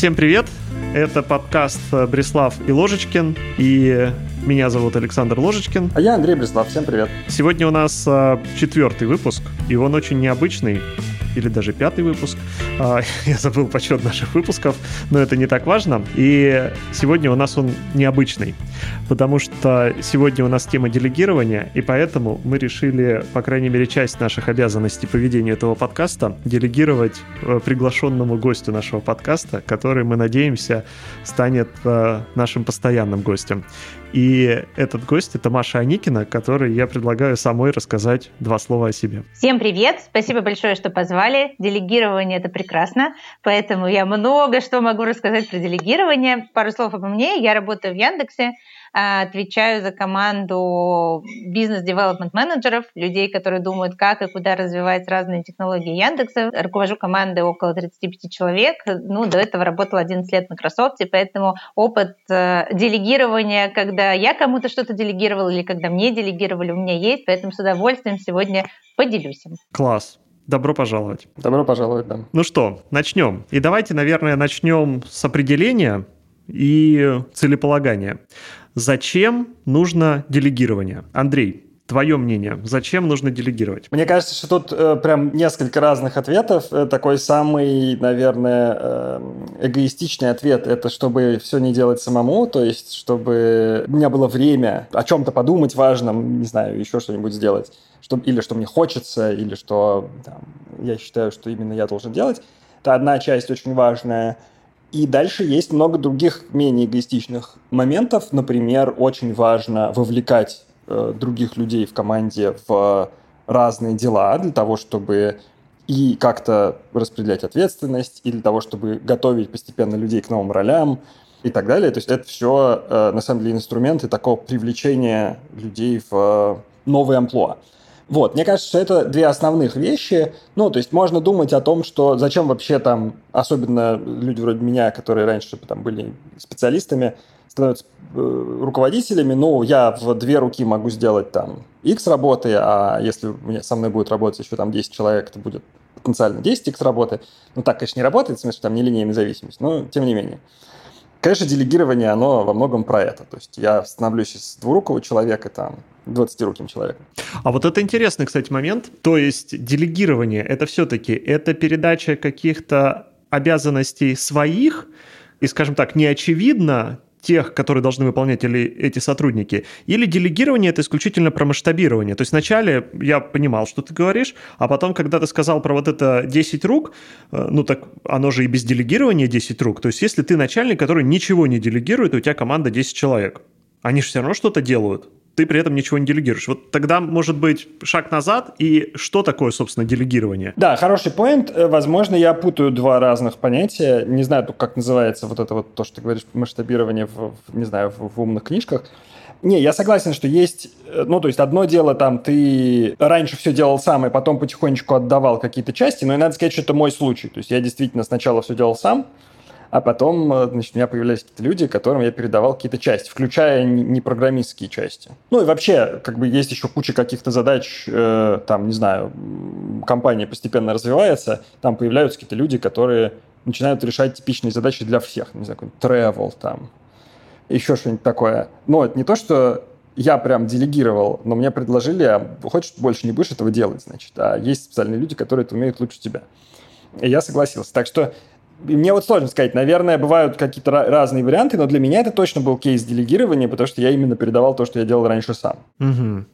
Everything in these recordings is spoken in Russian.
Всем привет! Это подкаст Бреслав и Ложечкин, и меня зовут Александр Ложечкин. А я Андрей Бреслав, всем привет. Сегодня у нас а, четвертый выпуск, и он очень необычный, или даже пятый выпуск. А, я забыл подсчет наших выпусков, но это не так важно. И сегодня у нас он необычный, потому что сегодня у нас тема делегирования, и поэтому мы решили, по крайней мере, часть наших обязанностей по ведению этого подкаста делегировать э, приглашенному гостю нашего подкаста, который, мы надеемся, станет э, нашим постоянным гостем. И этот гость — это Маша Аникина, которой я предлагаю самой рассказать два слова о себе. Всем привет! Спасибо большое, что позвали. Делегирование — это прекрасно, поэтому я много что могу рассказать про делегирование. Пару слов обо мне. Я работаю в Яндексе, а, отвечаю за команду бизнес-девелопмент менеджеров, людей, которые думают, как и куда развивать разные технологии Яндекса. Руковожу командой около 35 человек. Ну, до этого работала 11 лет в Microsoft, поэтому опыт э, делегирования, когда я кому-то что-то делегировала или когда мне делегировали, у меня есть, поэтому с удовольствием сегодня поделюсь им. Класс. Добро пожаловать. Добро пожаловать, да. Ну что, начнем. И давайте, наверное, начнем с определения и целеполагания. Зачем нужно делегирование? Андрей, Твое мнение, зачем нужно делегировать? Мне кажется, что тут э, прям несколько разных ответов. Э, такой самый, наверное, э, эгоистичный ответ – это чтобы все не делать самому, то есть чтобы у меня было время о чем-то подумать важном, не знаю, еще что-нибудь сделать, что, или что мне хочется, или что там, я считаю, что именно я должен делать. Это одна часть очень важная – и дальше есть много других менее эгоистичных моментов. Например, очень важно вовлекать других людей в команде в разные дела для того, чтобы и как-то распределять ответственность, и для того, чтобы готовить постепенно людей к новым ролям и так далее. То есть это все, э, на самом деле, инструменты такого привлечения людей в новые амплуа. Вот, мне кажется, это две основных вещи. Ну, то есть можно думать о том, что зачем вообще там, особенно люди вроде меня, которые раньше там были специалистами, становятся э, руководителями, ну, я в две руки могу сделать там X работы, а если со мной будет работать еще там 10 человек, это будет потенциально 10 X работы. Ну, так, конечно, не работает, в смысле, там не линейная зависимость, но тем не менее. Конечно, делегирование, оно во многом про это. То есть я становлюсь из двурукого человека, там, 20-руким человеком. А вот это интересный, кстати, момент. То есть делегирование – это все-таки это передача каких-то обязанностей своих, и, скажем так, не очевидно тех, которые должны выполнять или эти сотрудники, или делегирование это исключительно про масштабирование. То есть вначале я понимал, что ты говоришь, а потом, когда ты сказал про вот это 10 рук, э, ну так оно же и без делегирования 10 рук. То есть если ты начальник, который ничего не делегирует, у тебя команда 10 человек, они же все равно что-то делают ты при этом ничего не делегируешь. Вот тогда, может быть, шаг назад, и что такое, собственно, делегирование? Да, хороший поинт. Э, возможно, я путаю два разных понятия. Не знаю, как называется вот это вот то, что ты говоришь, масштабирование, в, не знаю, в, в умных книжках. Не, я согласен, что есть, э, ну, то есть одно дело, там, ты раньше все делал сам, и потом потихонечку отдавал какие-то части, но и надо сказать, что это мой случай. То есть я действительно сначала все делал сам, а потом, э, значит, у меня появлялись какие-то люди, которым я передавал какие-то части, включая непрограммистские части. Ну и вообще, как бы есть еще куча каких-то задач, э, там, не знаю, компания постепенно развивается, там появляются какие-то люди, которые начинают решать типичные задачи для всех, не знаю, travel там, еще что-нибудь такое. Но это не то, что я прям делегировал, но мне предложили, а хочешь, больше не будешь этого делать, значит. А есть специальные люди, которые это умеют лучше тебя. И я согласился. Так что мне вот сложно сказать, наверное, бывают какие-то разные варианты, но для меня это точно был кейс делегирования, потому что я именно передавал то, что я делал раньше сам. Угу.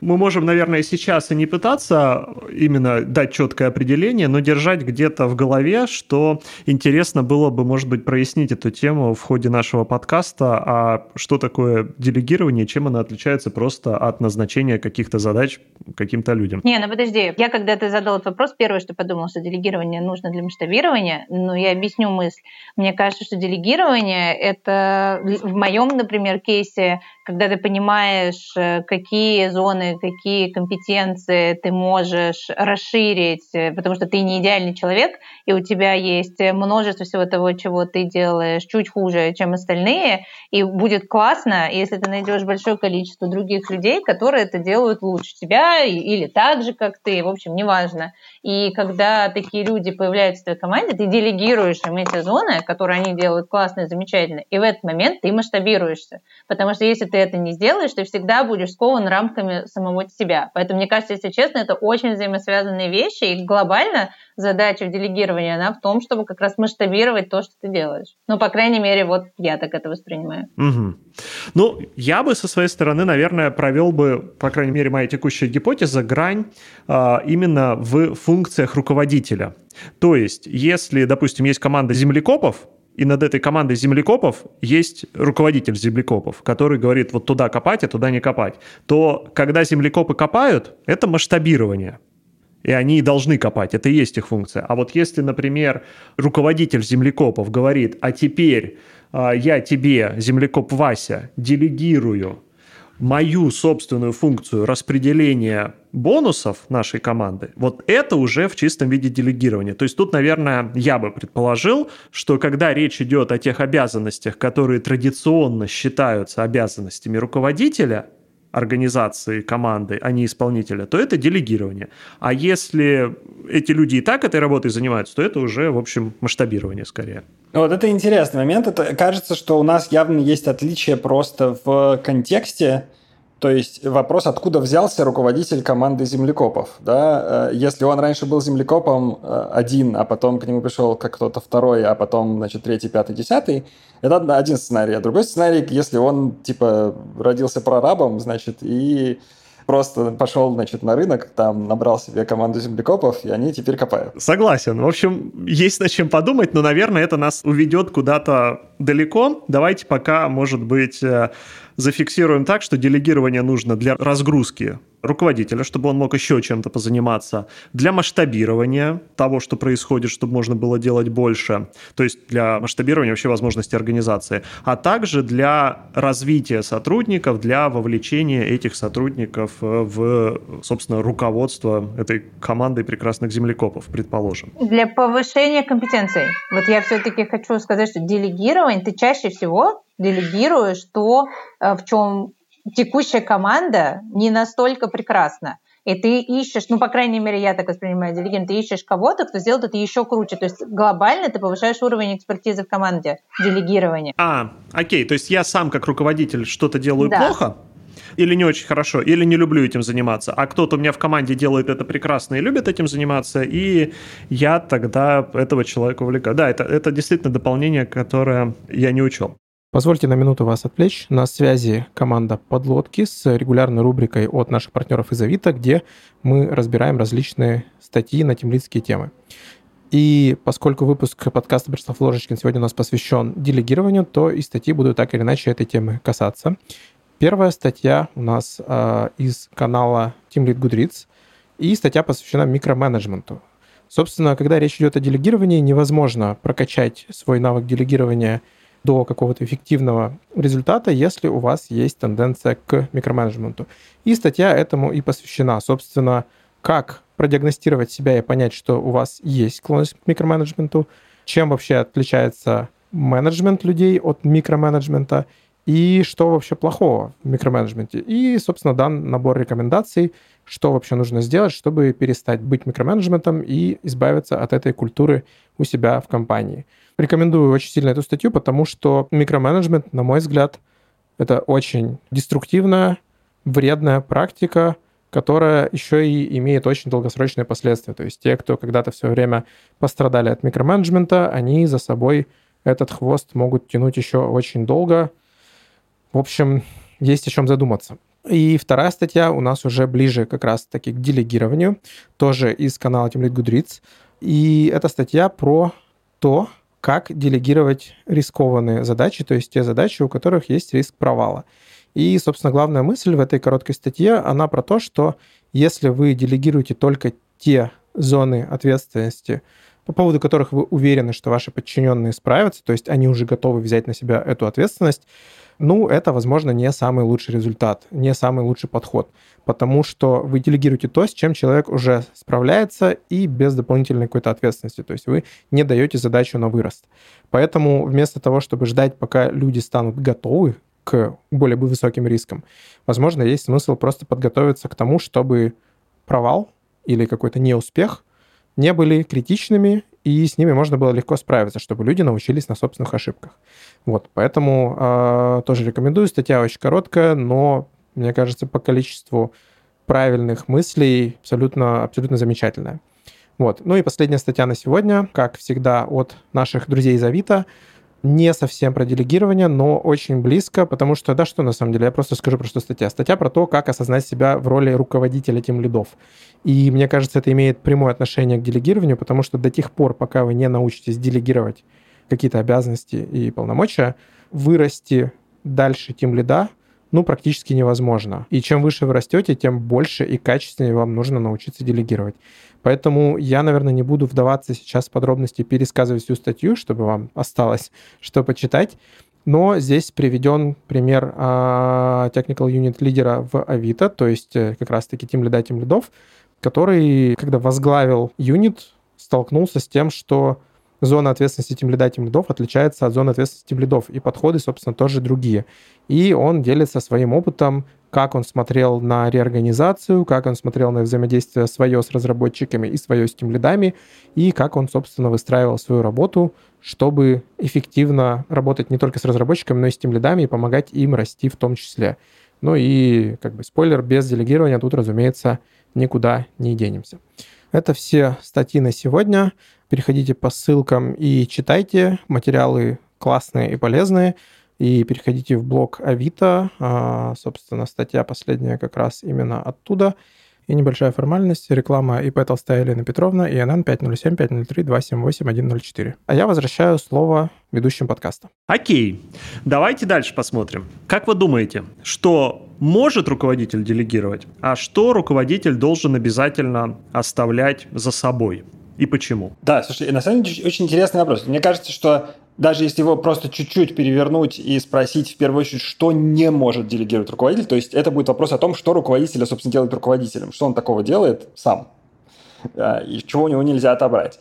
Мы можем, наверное, сейчас и не пытаться именно дать четкое определение, но держать где-то в голове, что интересно было бы, может быть, прояснить эту тему в ходе нашего подкаста, а что такое делегирование, чем оно отличается просто от назначения каких-то задач каким-то людям. Не, ну подожди, я когда ты задал этот вопрос, первое, что подумал, что делегирование нужно для масштабирования, но я объясню мысль. Мне кажется, что делегирование — это в моем, например, кейсе когда ты понимаешь, э, какие зоны, какие компетенции ты можешь расширить, э, потому что ты не идеальный человек, и у тебя есть множество всего того, чего ты делаешь чуть хуже, чем остальные, и будет классно, если ты найдешь большое количество других людей, которые это делают лучше тебя или так же, как ты, в общем, неважно. И когда такие люди появляются в твоей команде, ты делегируешь им эти зоны, которые они делают классно и замечательно, и в этот момент ты масштабируешься. Потому что если ты это не сделаешь, ты всегда будешь скован рамками самого себя. Поэтому, мне кажется, если честно, это очень взаимосвязанные вещи, и глобально задача в делегировании, она в том, чтобы как раз масштабировать то, что ты делаешь. Ну, по крайней мере, вот я так это воспринимаю. Угу. Ну, я бы со своей стороны, наверное, провел бы, по крайней мере, моя текущая гипотеза, грань э, именно в функциях руководителя. То есть, если, допустим, есть команда землекопов, и над этой командой землекопов есть руководитель землекопов, который говорит вот туда копать, а туда не копать, то когда землекопы копают, это масштабирование. И они должны копать, это и есть их функция. А вот если, например, руководитель землекопов говорит, а теперь э, я тебе, землекоп Вася, делегирую мою собственную функцию распределения бонусов нашей команды, вот это уже в чистом виде делегирования. То есть тут, наверное, я бы предположил, что когда речь идет о тех обязанностях, которые традиционно считаются обязанностями руководителя, организации команды, а не исполнителя, то это делегирование. А если эти люди и так этой работой занимаются, то это уже, в общем, масштабирование скорее. Вот это интересный момент. Это кажется, что у нас явно есть отличие просто в контексте то есть вопрос, откуда взялся руководитель команды землекопов. Да? Э, если он раньше был землекопом э, один, а потом к нему пришел как кто-то второй, а потом, значит, третий, пятый, десятый, это один сценарий. А другой сценарий, если он, типа, родился прорабом, значит, и просто пошел, значит, на рынок, там набрал себе команду землекопов, и они теперь копают. Согласен. В общем, есть над чем подумать, но, наверное, это нас уведет куда-то далеко. Давайте пока, может быть, э, зафиксируем так, что делегирование нужно для разгрузки руководителя, чтобы он мог еще чем-то позаниматься, для масштабирования того, что происходит, чтобы можно было делать больше, то есть для масштабирования вообще возможности организации, а также для развития сотрудников, для вовлечения этих сотрудников в, собственно, руководство этой командой прекрасных землекопов, предположим. Для повышения компетенций. Вот я все-таки хочу сказать, что делегирование ты чаще всего делегируешь то, э, в чем текущая команда не настолько прекрасна. И ты ищешь, ну, по крайней мере, я так воспринимаю делегирование, ты ищешь кого-то, кто сделает это еще круче. То есть глобально ты повышаешь уровень экспертизы в команде, делегирования. А, окей, то есть я сам как руководитель что-то делаю да. плохо, или не очень хорошо, или не люблю этим заниматься, а кто-то у меня в команде делает это прекрасно и любит этим заниматься, и я тогда этого человека увлекаю. Да, это, это действительно дополнение, которое я не учел. Позвольте на минуту вас отвлечь. На связи команда «Подлодки» с регулярной рубрикой от наших партнеров из Авито, где мы разбираем различные статьи на темлицкие темы. И поскольку выпуск подкаста «Берслав Ложечкин» сегодня у нас посвящен делегированию, то и статьи будут так или иначе этой темы касаться. Первая статья у нас э, из канала Team Lead Goodreads, и статья посвящена микроменеджменту. Собственно, когда речь идет о делегировании, невозможно прокачать свой навык делегирования – до какого-то эффективного результата, если у вас есть тенденция к микроменеджменту. И статья этому и посвящена. Собственно, как продиагностировать себя и понять, что у вас есть склонность к микроменеджменту, чем вообще отличается менеджмент людей от микроменеджмента и что вообще плохого в микроменеджменте. И, собственно, дан набор рекомендаций, что вообще нужно сделать, чтобы перестать быть микроменеджментом и избавиться от этой культуры у себя в компании. Рекомендую очень сильно эту статью, потому что микроменеджмент, на мой взгляд, это очень деструктивная, вредная практика, которая еще и имеет очень долгосрочные последствия. То есть те, кто когда-то все время пострадали от микроменеджмента, они за собой этот хвост могут тянуть еще очень долго. В общем, есть о чем задуматься. И вторая статья у нас уже ближе как раз-таки к делегированию, тоже из канала Team Lead Goodreads. И эта статья про то, как делегировать рискованные задачи, то есть те задачи, у которых есть риск провала. И, собственно, главная мысль в этой короткой статье, она про то, что если вы делегируете только те зоны ответственности, по поводу которых вы уверены, что ваши подчиненные справятся, то есть они уже готовы взять на себя эту ответственность, ну, это, возможно, не самый лучший результат, не самый лучший подход, потому что вы делегируете то, с чем человек уже справляется и без дополнительной какой-то ответственности, то есть вы не даете задачу на вырост. Поэтому вместо того, чтобы ждать, пока люди станут готовы к более высоким рискам, возможно, есть смысл просто подготовиться к тому, чтобы провал или какой-то неуспех не были критичными, и с ними можно было легко справиться, чтобы люди научились на собственных ошибках. Вот, поэтому э, тоже рекомендую. Статья очень короткая, но, мне кажется, по количеству правильных мыслей абсолютно, абсолютно замечательная. Вот. Ну и последняя статья на сегодня, как всегда, от наших друзей из Авито не совсем про делегирование, но очень близко, потому что, да, что на самом деле, я просто скажу про что статья. Статья про то, как осознать себя в роли руководителя тем лидов. И мне кажется, это имеет прямое отношение к делегированию, потому что до тех пор, пока вы не научитесь делегировать какие-то обязанности и полномочия, вырасти дальше тем лида ну, практически невозможно. И чем выше вы растете, тем больше и качественнее вам нужно научиться делегировать. Поэтому я, наверное, не буду вдаваться сейчас в подробности пересказывать всю статью, чтобы вам осталось что почитать. Но здесь приведен пример uh, Technical Unit лидера в Авито, то есть э, как раз-таки тем лида, тем лидов, который, когда возглавил юнит, столкнулся с тем, что зона ответственности тем лида, тем лидов отличается от зоны ответственности тем лидов, и подходы, собственно, тоже другие. И он делится своим опытом, как он смотрел на реорганизацию, как он смотрел на взаимодействие свое с разработчиками и свое с тем лидами, и как он, собственно, выстраивал свою работу, чтобы эффективно работать не только с разработчиками, но и с тем лидами и помогать им расти в том числе. Ну и, как бы, спойлер, без делегирования тут, разумеется, никуда не денемся. Это все статьи на сегодня. Переходите по ссылкам и читайте. Материалы классные и полезные. И переходите в блог Авито. А, собственно, статья последняя как раз именно оттуда. И небольшая формальность. Реклама ИП Толстая Елена Петровна, ИНН 507-503-278-104. А я возвращаю слово ведущим подкаста. Окей. Давайте дальше посмотрим. Как вы думаете, что может руководитель делегировать, а что руководитель должен обязательно оставлять за собой? И почему? Да, слушай, на самом деле очень интересный вопрос. Мне кажется, что даже если его просто чуть-чуть перевернуть и спросить в первую очередь, что не может делегировать руководитель, то есть это будет вопрос о том, что руководитель, собственно, делает руководителем, что он такого делает сам, и чего у него нельзя отобрать.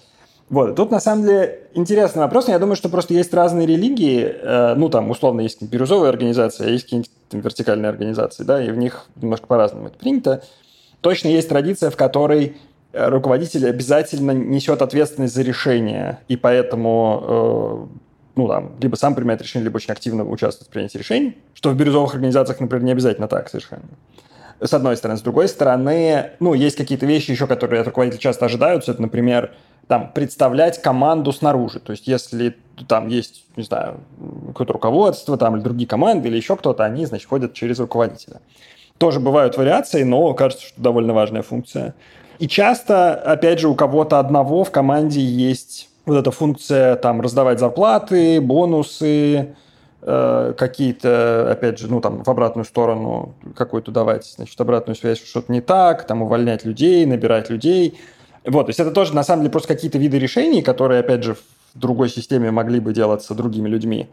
Вот, тут на самом деле интересный вопрос. Я думаю, что просто есть разные религии, э, ну там условно есть бирюзовые организации, а есть какие-нибудь вертикальные организации, да, и в них немножко по-разному это принято. Точно есть традиция, в которой руководитель обязательно несет ответственность за решение, и поэтому э, ну, там, либо сам принимает решение, либо очень активно участвует в принятии решений, что в бирюзовых организациях, например, не обязательно так совершенно. С одной стороны. С другой стороны, ну, есть какие-то вещи еще, которые от руководителя часто ожидаются. Это, например, там, представлять команду снаружи. То есть, если там есть, не знаю, какое-то руководство, там, или другие команды, или еще кто-то, они, значит, ходят через руководителя. Тоже бывают вариации, но кажется, что довольно важная функция. И часто, опять же, у кого-то одного в команде есть вот эта функция там раздавать зарплаты, бонусы, э, какие-то, опять же, ну там в обратную сторону какую-то давать, значит, обратную связь, что-то не так, там увольнять людей, набирать людей. Вот, то есть это тоже на самом деле просто какие-то виды решений, которые, опять же, в другой системе могли бы делаться другими людьми.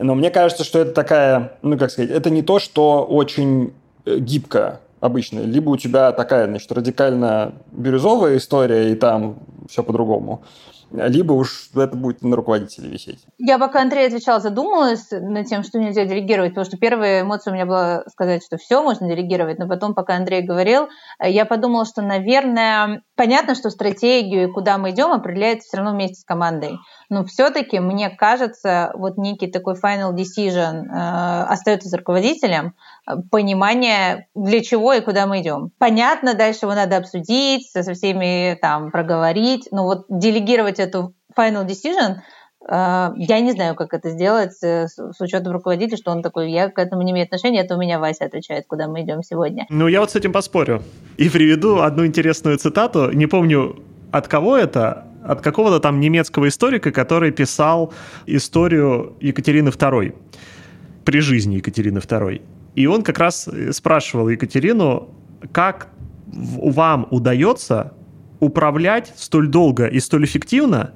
Но мне кажется, что это такая, ну как сказать, это не то, что очень э, гибко обычно. Либо у тебя такая, значит, радикально бирюзовая история, и там все по-другому либо уж это будет на руководителе висеть. Я пока Андрей отвечал, задумалась над тем, что нельзя делегировать, потому что первая эмоция у меня была сказать, что все можно делегировать, но потом, пока Андрей говорил, я подумала, что, наверное, понятно, что стратегию и куда мы идем определяет все равно вместе с командой, но все-таки, мне кажется, вот некий такой final decision э, остается за руководителем, понимание, для чего и куда мы идем. Понятно, дальше его надо обсудить, со всеми там проговорить, но вот делегировать эту final decision э, я не знаю, как это сделать э, с учетом руководителя, что он такой, я к этому не имею отношения, это у меня Вася отвечает, куда мы идем сегодня. Ну, я вот с этим поспорю. И приведу одну интересную цитату. Не помню, от кого это, от какого-то там немецкого историка, который писал историю Екатерины II при жизни Екатерины II. И он как раз спрашивал Екатерину, как вам удается управлять столь долго и столь эффективно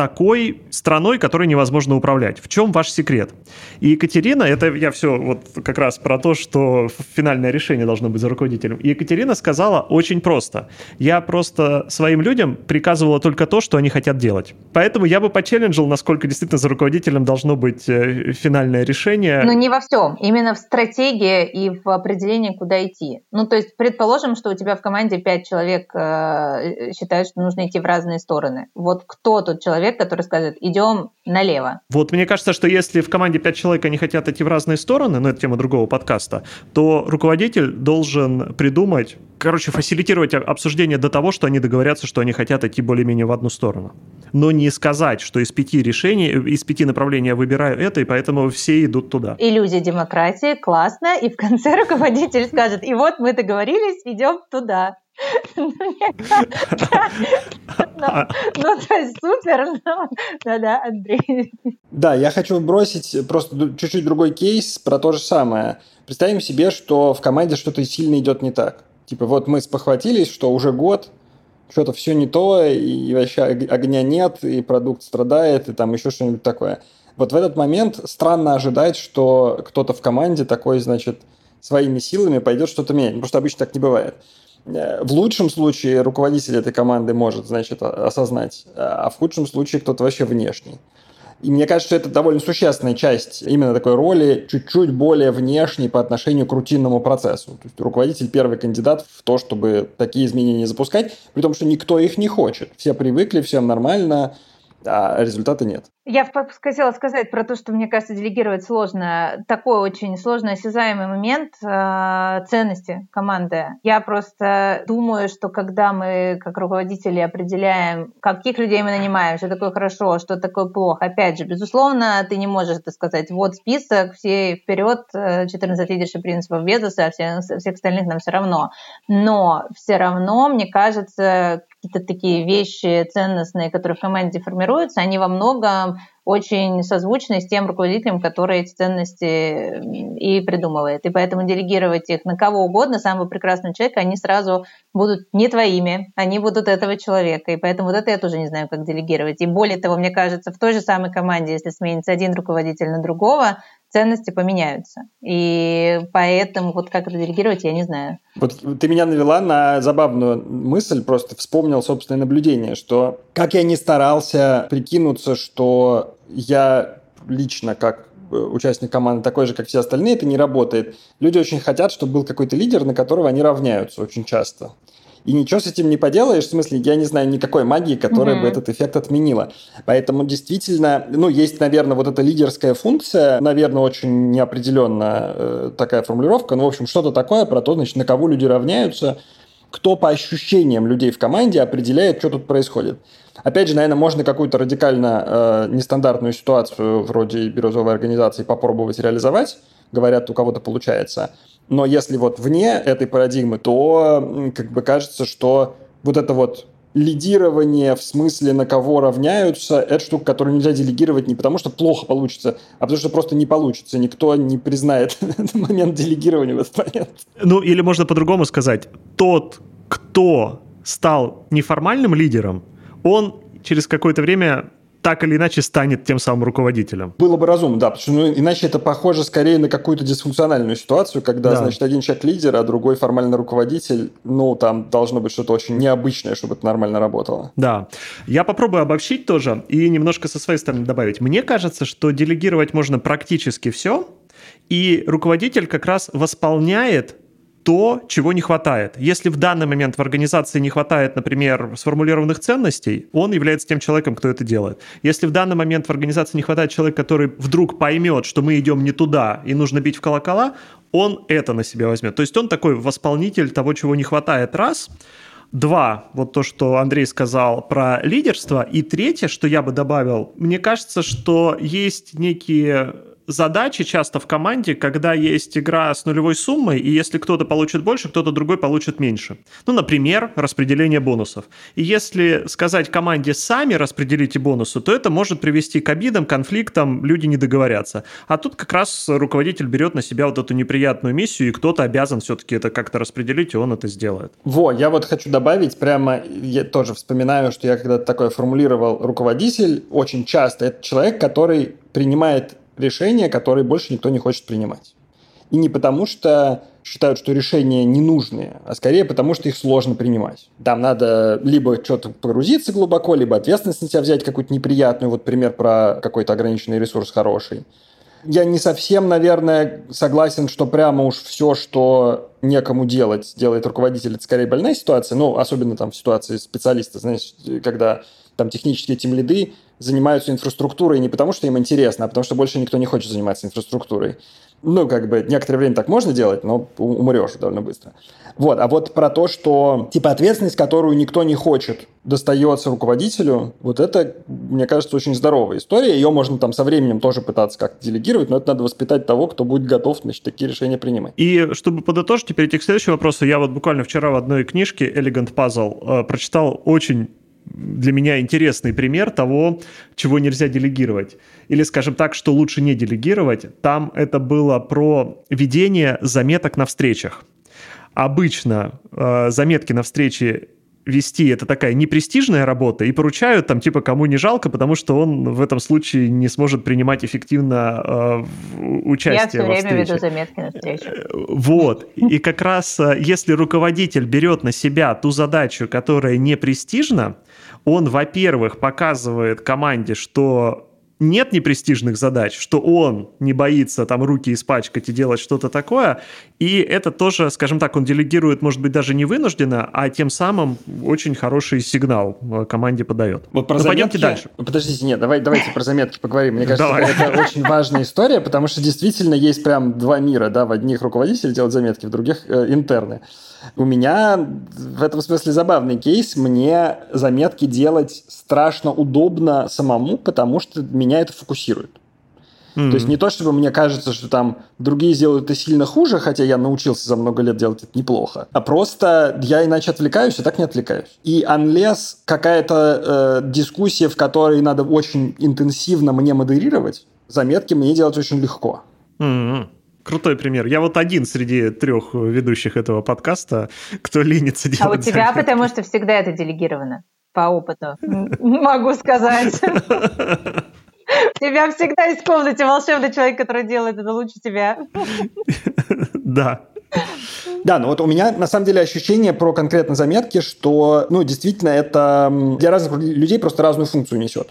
такой страной, которой невозможно управлять. В чем ваш секрет? И Екатерина, это я все вот как раз про то, что финальное решение должно быть за руководителем. И Екатерина сказала очень просто. Я просто своим людям приказывала только то, что они хотят делать. Поэтому я бы почелленджил, насколько действительно за руководителем должно быть э, финальное решение. Но не во всем. Именно в стратегии и в определении, куда идти. Ну, то есть, предположим, что у тебя в команде пять человек э, считают, что нужно идти в разные стороны. Вот кто тот человек, человек, который скажет, идем налево. Вот мне кажется, что если в команде 5 человек, они хотят идти в разные стороны, но это тема другого подкаста, то руководитель должен придумать, короче, фасилитировать обсуждение до того, что они договорятся, что они хотят идти более-менее в одну сторону. Но не сказать, что из пяти решений, из пяти направлений я выбираю это, и поэтому все идут туда. Иллюзия демократии, классно, и в конце руководитель скажет, и вот мы договорились, идем туда. Ну, ну, то есть супер. Да-да, Андрей. Да, я хочу бросить просто чуть-чуть другой кейс про то же самое. Представим себе, что в команде что-то сильно идет не так. Типа вот мы спохватились, что уже год, что-то все не то, и вообще огня нет, и продукт страдает, и там еще что-нибудь такое. Вот в этот момент странно ожидать, что кто-то в команде такой, значит, своими силами пойдет что-то менять. Потому что обычно так не бывает. Э, в лучшем случае руководитель этой команды может, значит, осознать, а в худшем случае кто-то вообще внешний. И мне кажется, что это довольно существенная часть именно такой роли, чуть-чуть более внешней по отношению к рутинному процессу. То есть руководитель первый кандидат в то, чтобы такие изменения запускать, при том, что никто их не хочет. Все привыкли, всем нормально, а результата нет. Я хотела сказать про то, что, мне кажется, делегировать сложно. Такой очень сложный осязаемый момент э, ценности команды. Я просто думаю, что когда мы, как руководители, определяем, каких людей мы нанимаем, что такое хорошо, что такое плохо, опять же, безусловно, ты не можешь это сказать. Вот список, все вперед, 14 лидершип принципов Безоса, а всех, всех остальных нам все равно. Но все равно, мне кажется, какие-то такие вещи ценностные, которые в команде формируются, они во многом очень созвучны с тем руководителем, который эти ценности и придумывает. И поэтому делегировать их на кого угодно, самого прекрасного человека, они сразу будут не твоими, они будут этого человека. И поэтому вот это я тоже не знаю, как делегировать. И более того, мне кажется, в той же самой команде, если сменится один руководитель на другого, ценности поменяются. И поэтому вот как это делегировать, я не знаю. Вот ты меня навела на забавную мысль, просто вспомнил собственное наблюдение, что как я не старался прикинуться, что я лично как э, участник команды такой же, как все остальные, это не работает. Люди очень хотят, чтобы был какой-то лидер, на которого они равняются очень часто. И ничего с этим не поделаешь, в смысле, я не знаю никакой магии, которая mm-hmm. бы этот эффект отменила. Поэтому действительно, ну, есть, наверное, вот эта лидерская функция, наверное, очень неопределенная э, такая формулировка, ну, в общем, что-то такое про то, значит, на кого люди равняются, кто по ощущениям людей в команде определяет, что тут происходит. Опять же, наверное, можно какую-то радикально э, нестандартную ситуацию вроде бирюзовой организации попробовать реализовать. Говорят, у кого-то получается. Но если вот вне этой парадигмы, то как бы кажется, что вот это вот лидирование в смысле на кого равняются, это штука, которую нельзя делегировать не потому, что плохо получится, а потому что просто не получится. Никто не признает момент делегирования в этот момент. Ну, или можно по-другому сказать. Тот, кто стал неформальным лидером, он через какое-то время так или иначе станет тем самым руководителем. Было бы разумно, да, потому что ну, иначе это похоже скорее на какую-то дисфункциональную ситуацию, когда, да. значит, один человек лидер, а другой формальный руководитель, ну, там должно быть что-то очень необычное, чтобы это нормально работало. Да. Я попробую обобщить тоже и немножко со своей стороны добавить. Мне кажется, что делегировать можно практически все, и руководитель как раз восполняет то, чего не хватает. Если в данный момент в организации не хватает, например, сформулированных ценностей, он является тем человеком, кто это делает. Если в данный момент в организации не хватает человека, который вдруг поймет, что мы идем не туда и нужно бить в колокола, он это на себя возьмет. То есть он такой восполнитель того, чего не хватает, раз. Два, вот то, что Андрей сказал про лидерство. И третье, что я бы добавил, мне кажется, что есть некие задачи часто в команде, когда есть игра с нулевой суммой, и если кто-то получит больше, кто-то другой получит меньше. Ну, например, распределение бонусов. И если сказать команде сами распределите бонусы, то это может привести к обидам, конфликтам, люди не договорятся. А тут как раз руководитель берет на себя вот эту неприятную миссию, и кто-то обязан все-таки это как-то распределить, и он это сделает. Во, я вот хочу добавить, прямо я тоже вспоминаю, что я когда-то такое формулировал, руководитель очень часто это человек, который принимает решения, которые больше никто не хочет принимать. И не потому, что считают, что решения ненужные, а скорее потому, что их сложно принимать. Там надо либо что-то погрузиться глубоко, либо ответственность на себя взять какую-то неприятную, вот пример про какой-то ограниченный ресурс хороший. Я не совсем, наверное, согласен, что прямо уж все, что некому делать, делает руководитель, это скорее больная ситуация, ну, особенно там в ситуации специалиста, знаешь, когда там технические тем лиды занимаются инфраструктурой не потому, что им интересно, а потому что больше никто не хочет заниматься инфраструктурой. Ну, как бы, некоторое время так можно делать, но умрешь довольно быстро. Вот, а вот про то, что, типа, ответственность, которую никто не хочет, достается руководителю, вот это, мне кажется, очень здоровая история. Ее можно там со временем тоже пытаться как-то делегировать, но это надо воспитать того, кто будет готов, значит, такие решения принимать. И чтобы подытожить, перейти к следующему вопросу, я вот буквально вчера в одной книжке Elegant Puzzle э, прочитал очень для меня интересный пример того, чего нельзя делегировать. Или, скажем так, что лучше не делегировать. Там это было про ведение заметок на встречах. Обычно э, заметки на встрече вести это такая непрестижная работа и поручают там типа кому не жалко, потому что он в этом случае не сможет принимать эффективно э, участие Я все время встрече. веду заметки на встрече. Э, вот. И как раз э, если руководитель берет на себя ту задачу, которая не престижна, он, во-первых, показывает команде, что нет непрестижных задач, что он не боится там руки испачкать и делать что-то такое, и это тоже, скажем так, он делегирует, может быть, даже не вынужденно, а тем самым очень хороший сигнал э, команде подает. Вот про Но заметки... пойдемте дальше. Подождите, нет, давай, давайте про заметки поговорим. Мне кажется, давай. это очень важная история, потому что действительно есть прям два мира, да, в одних руководители делают заметки, в других э, интерны. У меня в этом смысле забавный кейс. Мне заметки делать страшно удобно самому, потому что меня это фокусирует. Mm-hmm. То есть не то, чтобы мне кажется, что там другие сделают это сильно хуже, хотя я научился за много лет делать это неплохо, а просто я иначе отвлекаюсь, а так не отвлекаюсь. И unless какая-то э, дискуссия, в которой надо очень интенсивно мне модерировать, заметки мне делать очень легко. Mm-hmm. Крутой пример. Я вот один среди трех ведущих этого подкаста, кто ленится делать А у тебя, заметки. потому что всегда это делегировано, по опыту, могу сказать. У тебя всегда есть в комнате волшебный человек, который делает это лучше тебя. Да. Да, но вот у меня на самом деле ощущение про конкретно заметки, что, ну, действительно, это для разных людей просто разную функцию несет.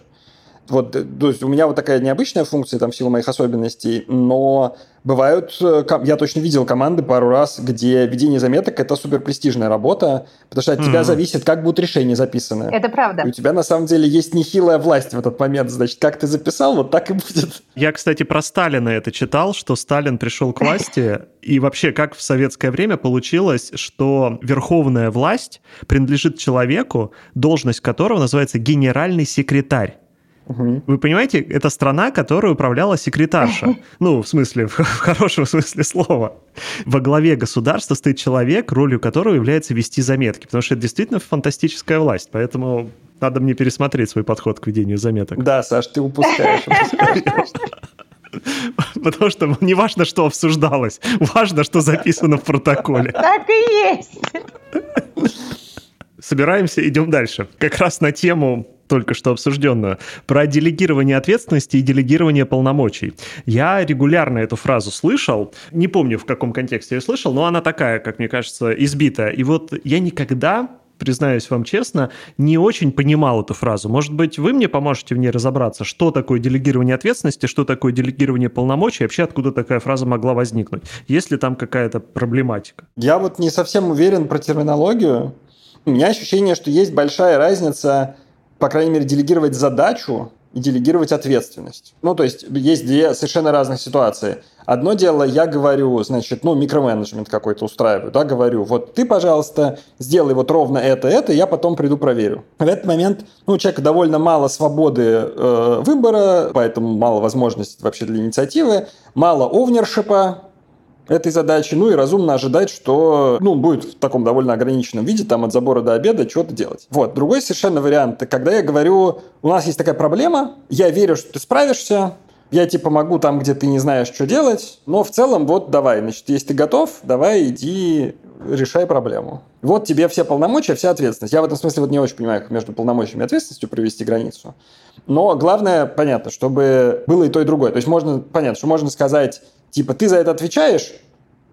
Вот, э, то есть у меня вот такая необычная функция там в силу моих особенностей, но бывают, э, я точно видел команды пару раз, где ведение заметок это супер престижная работа, потому что от mm-hmm. тебя зависит, как будут решения записаны. Это правда. И у тебя на самом деле есть нехилая власть в этот момент, значит, как ты записал, вот так и будет. Я, кстати, про Сталина это читал, что Сталин пришел к власти, и вообще как в советское время получилось, что верховная власть принадлежит человеку, должность которого называется генеральный секретарь. Угу. Вы понимаете, это страна, которая управляла секретарша. Ну, в смысле, в, в хорошем смысле слова. Во главе государства стоит человек, ролью которого является вести заметки, потому что это действительно фантастическая власть. Поэтому надо мне пересмотреть свой подход к ведению заметок. Да, Саш, ты упускаешь. Потому что не важно, что обсуждалось, важно, что записано в протоколе. Так и есть. Собираемся, идем дальше. Как раз на тему только что обсужденную, про делегирование ответственности и делегирование полномочий. Я регулярно эту фразу слышал, не помню, в каком контексте я слышал, но она такая, как мне кажется, избитая. И вот я никогда признаюсь вам честно, не очень понимал эту фразу. Может быть, вы мне поможете в ней разобраться, что такое делегирование ответственности, что такое делегирование полномочий, вообще откуда такая фраза могла возникнуть? Есть ли там какая-то проблематика? Я вот не совсем уверен про терминологию. У меня ощущение, что есть большая разница по крайней мере, делегировать задачу и делегировать ответственность. Ну, то есть есть две совершенно разных ситуации. Одно дело, я говорю, значит, ну, микроменеджмент какой-то устраиваю, да, говорю, вот ты, пожалуйста, сделай вот ровно это, это, я потом приду проверю. В этот момент, ну, у человека довольно мало свободы э, выбора, поэтому мало возможностей вообще для инициативы, мало овнершипа, этой задачи, ну и разумно ожидать, что ну, будет в таком довольно ограниченном виде, там от забора до обеда что-то делать. Вот. Другой совершенно вариант, когда я говорю, у нас есть такая проблема, я верю, что ты справишься, я тебе помогу там, где ты не знаешь, что делать, но в целом вот давай, значит, если ты готов, давай иди решай проблему. Вот тебе все полномочия, вся ответственность. Я в этом смысле вот не очень понимаю, как между полномочиями и ответственностью провести границу. Но главное, понятно, чтобы было и то, и другое. То есть можно, понятно, что можно сказать, Типа, ты за это отвечаешь,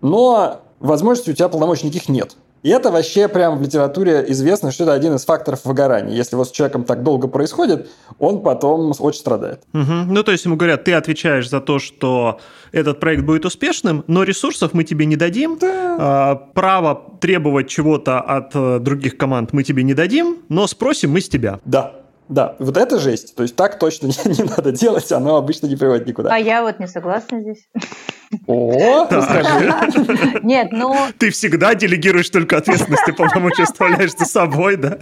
но возможности у тебя полномочий никаких нет. И это вообще прям в литературе известно, что это один из факторов выгорания. Если вот с человеком так долго происходит, он потом очень страдает. Угу. Ну, то есть ему говорят, ты отвечаешь за то, что этот проект будет успешным, но ресурсов мы тебе не дадим, да. а, право требовать чего-то от э, других команд мы тебе не дадим, но спросим мы с тебя. Да. Да, вот это жесть. То есть так точно не, не надо делать, оно обычно не приводит никуда. А я вот не согласна здесь. О, расскажи. Нет, ну... Ты всегда делегируешь только ответственность и полномочия оставляешь за собой, да?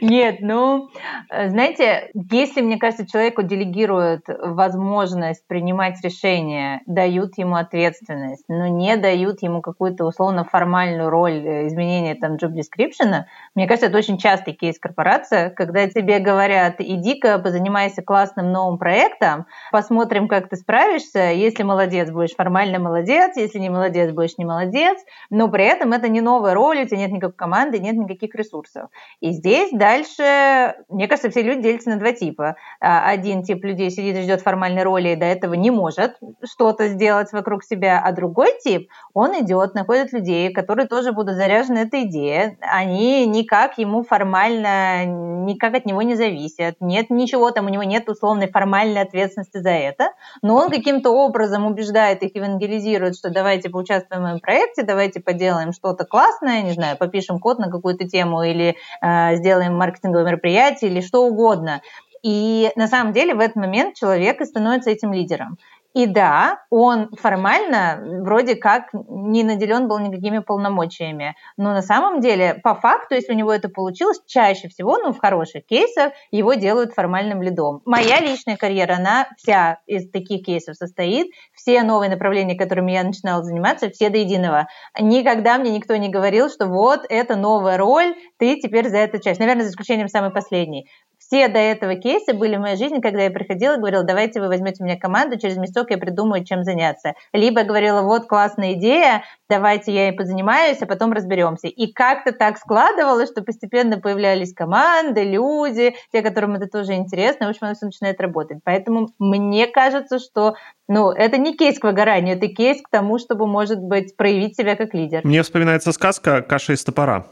Нет, ну, знаете, если, мне кажется, человеку делегируют возможность принимать решения, дают ему ответственность, но не дают ему какую-то условно-формальную роль э, изменения там job description, мне кажется, это очень частый кейс корпорация, когда тебе говорят, иди-ка позанимайся классным новым проектом, посмотрим, как ты справишься, если молодец будешь будешь формально молодец, если не молодец, будешь не молодец, но при этом это не новая роль, у тебя нет никакой команды, нет никаких ресурсов. И здесь дальше, мне кажется, все люди делятся на два типа. А, один тип людей сидит и ждет формальной роли и до этого не может что-то сделать вокруг себя, а другой тип, он идет, находит людей, которые тоже будут заряжены этой идеей, они никак ему формально, никак от него не зависят, нет ничего там, у него нет условной формальной ответственности за это, но он каким-то образом убеждает их евангелизирует, что давайте поучаствуем в моем проекте, давайте поделаем что-то классное, не знаю, попишем код на какую-то тему или э, сделаем маркетинговое мероприятие или что угодно. И на самом деле в этот момент человек и становится этим лидером. И да, он формально вроде как не наделен был никакими полномочиями. Но на самом деле, по факту, если у него это получилось, чаще всего, ну, в хороших кейсах, его делают формальным лидом. Моя личная карьера, она вся из таких кейсов состоит. Все новые направления, которыми я начинала заниматься, все до единого. Никогда мне никто не говорил, что вот, это новая роль, ты теперь за это часть. Наверное, за исключением самой последней все до этого кейсы были в моей жизни, когда я приходила и говорила, давайте вы возьмете меня команду, через месяцок я придумаю, чем заняться. Либо говорила, вот классная идея, давайте я ей позанимаюсь, а потом разберемся. И как-то так складывалось, что постепенно появлялись команды, люди, те, которым это тоже интересно, в общем, оно все начинает работать. Поэтому мне кажется, что ну, это не кейс к выгоранию, это кейс к тому, чтобы, может быть, проявить себя как лидер. Мне вспоминается сказка «Каша из топора».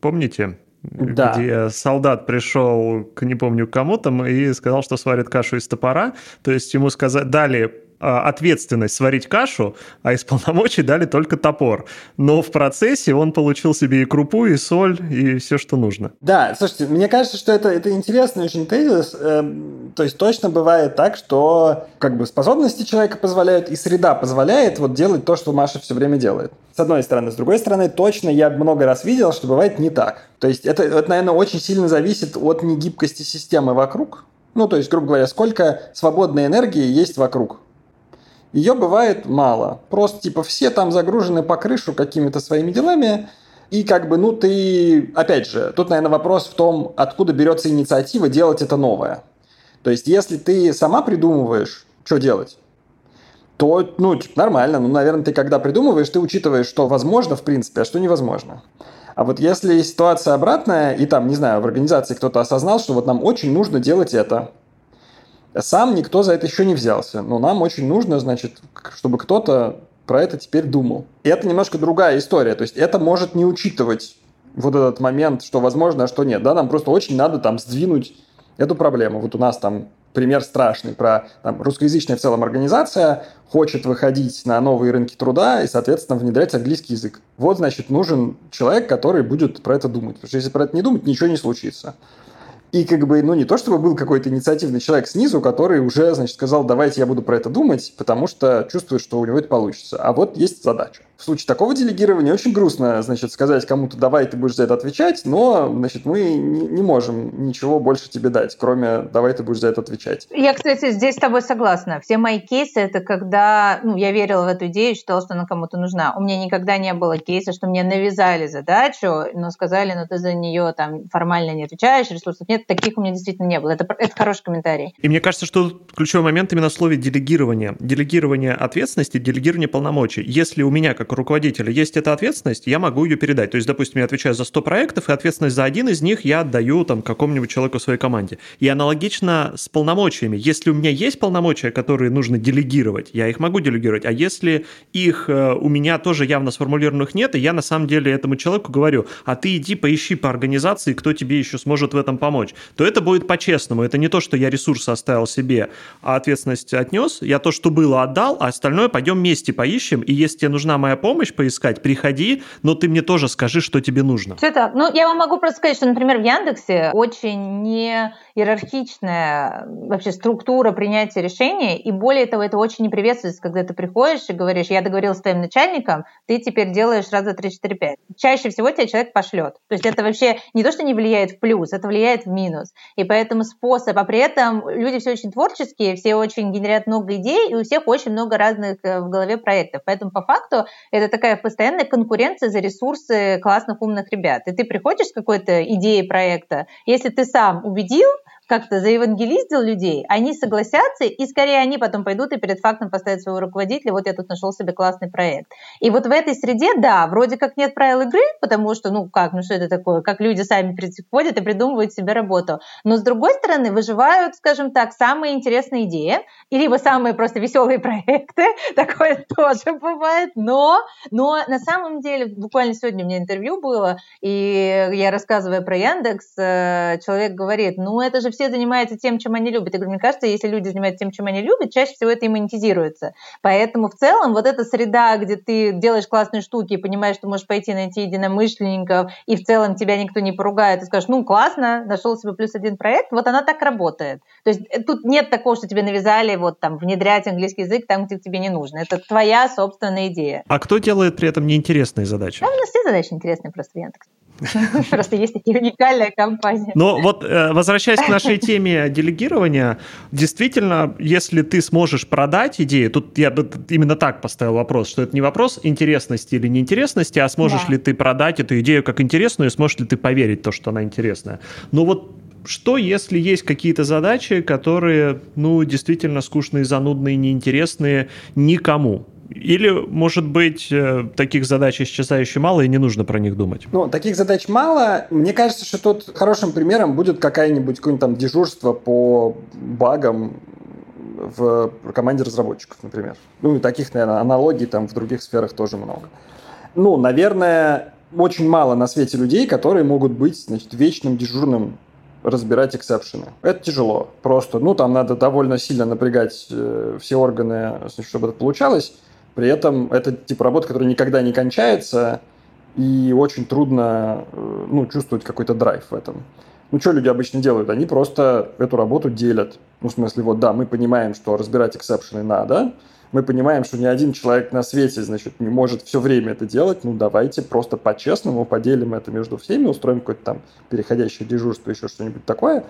Помните? Да. где солдат пришел к не помню кому там и сказал, что сварит кашу из топора. То есть ему сказали, дали ответственность сварить кашу, а из полномочий дали только топор. Но в процессе он получил себе и крупу, и соль, и все, что нужно. Да, слушайте, мне кажется, что это, это интересный очень тезис. Эм, то есть точно бывает так, что как бы способности человека позволяют, и среда позволяет вот делать то, что Маша все время делает. С одной стороны. С другой стороны, точно я много раз видел, что бывает не так. То есть это, это наверное, очень сильно зависит от негибкости системы вокруг. Ну, то есть, грубо говоря, сколько свободной энергии есть вокруг ее бывает мало. Просто типа все там загружены по крышу какими-то своими делами, и как бы, ну ты, опять же, тут, наверное, вопрос в том, откуда берется инициатива делать это новое. То есть, если ты сама придумываешь, что делать, то, ну, типа, нормально. Ну, наверное, ты когда придумываешь, ты учитываешь, что возможно, в принципе, а что невозможно. А вот если ситуация обратная, и там, не знаю, в организации кто-то осознал, что вот нам очень нужно делать это, сам никто за это еще не взялся, но нам очень нужно, значит, чтобы кто-то про это теперь думал. И это немножко другая история, то есть это может не учитывать вот этот момент, что возможно, а что нет. Да, нам просто очень надо там сдвинуть эту проблему. Вот у нас там пример страшный про там, русскоязычная в целом организация хочет выходить на новые рынки труда и, соответственно, внедрять английский язык. Вот, значит, нужен человек, который будет про это думать. Потому что если про это не думать, ничего не случится. И как бы, ну, не то чтобы был какой-то инициативный человек снизу, который уже, значит, сказал, давайте я буду про это думать, потому что чувствует, что у него это получится. А вот есть задача. В случае такого делегирования очень грустно, значит, сказать кому-то, давай ты будешь за это отвечать, но, значит, мы не, не можем ничего больше тебе дать, кроме давай ты будешь за это отвечать. Я, кстати, здесь с тобой согласна. Все мои кейсы — это когда, ну, я верила в эту идею, считала, что она кому-то нужна. У меня никогда не было кейса, что мне навязали задачу, но сказали, ну, ты за нее там формально не отвечаешь, ресурсов нет. Таких у меня действительно не было. Это, это хороший комментарий. И мне кажется, что ключевой момент именно в слове делегирование. Делегирование ответственности, делегирование полномочий. Если у меня, как руководителя, есть эта ответственность, я могу ее передать. То есть, допустим, я отвечаю за 100 проектов, и ответственность за один из них я отдаю там какому-нибудь человеку в своей команде. И аналогично с полномочиями. Если у меня есть полномочия, которые нужно делегировать, я их могу делегировать. А если их э, у меня тоже явно сформулированных нет, и я на самом деле этому человеку говорю, а ты иди поищи по организации, кто тебе еще сможет в этом помочь, то это будет по-честному. Это не то, что я ресурсы оставил себе, а ответственность отнес. Я то, что было, отдал, а остальное пойдем вместе поищем. И если тебе нужна моя помощь поискать, приходи, но ты мне тоже скажи, что тебе нужно. Все так. Ну, я вам могу просто сказать, что, например, в Яндексе очень не иерархичная вообще структура принятия решений, и более того, это очень не приветствуется, когда ты приходишь и говоришь, я договорился с твоим начальником, ты теперь делаешь раз, два, три, четыре, пять. Чаще всего тебя человек пошлет. То есть это вообще не то, что не влияет в плюс, это влияет в минус. И поэтому способ, а при этом люди все очень творческие, все очень генерят много идей, и у всех очень много разных э, в голове проектов. Поэтому по факту это такая постоянная конкуренция за ресурсы классных умных ребят. И ты приходишь с какой-то идеей проекта, если ты сам убедил, как-то заевангелиздил людей, они согласятся, и скорее они потом пойдут и перед фактом поставят своего руководителя, вот я тут нашел себе классный проект. И вот в этой среде, да, вроде как нет правил игры, потому что, ну как, ну что это такое, как люди сами приходят и придумывают себе работу. Но с другой стороны, выживают, скажем так, самые интересные идеи, и либо самые просто веселые проекты, такое тоже бывает, но, но на самом деле, буквально сегодня у меня интервью было, и я рассказываю про Яндекс, э, человек говорит, ну это же все все занимаются тем, чем они любят. Я говорю, мне кажется, если люди занимаются тем, чем они любят, чаще всего это и монетизируется. Поэтому в целом вот эта среда, где ты делаешь классные штуки и понимаешь, что можешь пойти найти единомышленников, и в целом тебя никто не поругает, и скажешь, ну, классно, нашел себе плюс один проект, вот она так работает. То есть э, тут нет такого, что тебе навязали вот там внедрять английский язык там, где тебе не нужно. Это твоя собственная идея. А кто делает при этом неинтересные задачи? Да, у нас все задачи интересные просто в Яндексе. Просто есть такие уникальная компания. Но вот э, возвращаясь к нашей теме делегирования, действительно, если ты сможешь продать идею, тут я бы именно так поставил вопрос, что это не вопрос интересности или неинтересности, а сможешь ли ты продать эту идею как интересную, и сможешь ли ты поверить в то, что она интересная. Но вот что, если есть какие-то задачи, которые, ну, действительно скучные, занудные, неинтересные никому? Или, может быть, э, таких задач исчезающе мало, и не нужно про них думать? Ну, таких задач мало. Мне кажется, что тут хорошим примером будет какая-нибудь какое-нибудь там дежурство по багам в команде разработчиков, например. Ну, и таких, наверное, аналогий там в других сферах тоже много. Ну, наверное, очень мало на свете людей, которые могут быть, значит, вечным дежурным разбирать эксепшены. Это тяжело. Просто, ну, там надо довольно сильно напрягать э, все органы, чтобы это получалось. При этом это тип работы, который никогда не кончается, и очень трудно э, ну, чувствовать какой-то драйв в этом. Ну, что люди обычно делают? Они просто эту работу делят. Ну, в смысле, вот, да, мы понимаем, что разбирать эксепшены надо, мы понимаем, что ни один человек на свете, значит, не может все время это делать, ну, давайте просто по-честному поделим это между всеми, устроим какое-то там переходящее дежурство, еще что-нибудь такое,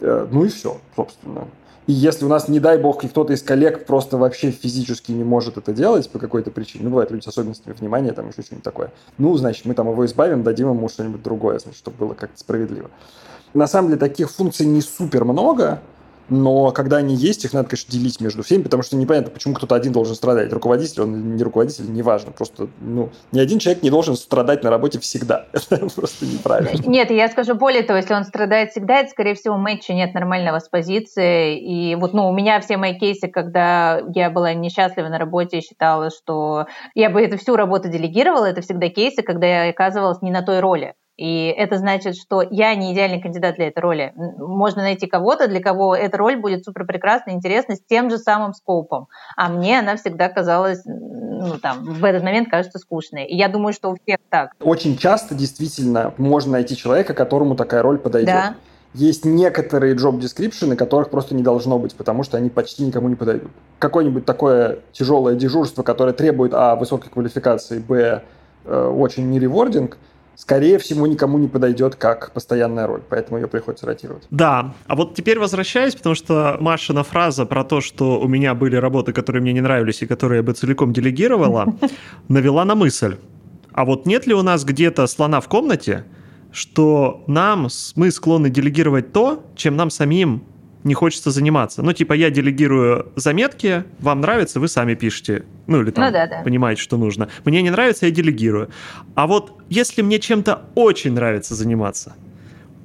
э, ну и все, собственно. И если у нас, не дай бог, кто-то из коллег просто вообще физически не может это делать по какой-то причине, ну, бывают люди с особенностями внимания, там еще что-нибудь такое, ну, значит, мы там его избавим, дадим ему что-нибудь другое, значит, чтобы было как-то справедливо. На самом деле таких функций не супер много, но когда они есть, их надо, конечно, делить между всеми, потому что непонятно, почему кто-то один должен страдать. Руководитель, он не руководитель, неважно. Просто, ну, ни один человек не должен страдать на работе всегда. Это просто неправильно. Нет, я скажу более того, если он страдает всегда, это, скорее всего, матча нет нормального с позиции. И вот, ну, у меня все мои кейсы, когда я была несчастлива на работе и считала, что я бы эту всю работу делегировала, это всегда кейсы, когда я оказывалась не на той роли. И это значит, что я не идеальный кандидат для этой роли. Можно найти кого-то, для кого эта роль будет супер прекрасна, интересна, с тем же самым скопом. А мне она всегда казалась, ну, там, в этот момент кажется скучной. И я думаю, что у всех так. Очень часто действительно можно найти человека, которому такая роль подойдет. Да. есть некоторые job description, которых просто не должно быть, потому что они почти никому не подойдут. Какое-нибудь такое тяжелое дежурство, которое требует, а, высокой квалификации, б, э, очень не ревординг, скорее всего, никому не подойдет как постоянная роль, поэтому ее приходится ротировать. Да, а вот теперь возвращаясь, потому что Машина фраза про то, что у меня были работы, которые мне не нравились и которые я бы целиком делегировала, навела на мысль. А вот нет ли у нас где-то слона в комнате, что нам, мы склонны делегировать то, чем нам самим не хочется заниматься. Ну, типа, я делегирую заметки, вам нравится, вы сами пишете. Ну, или там ну, да, да. понимаете, что нужно. Мне не нравится, я делегирую. А вот если мне чем-то очень нравится заниматься,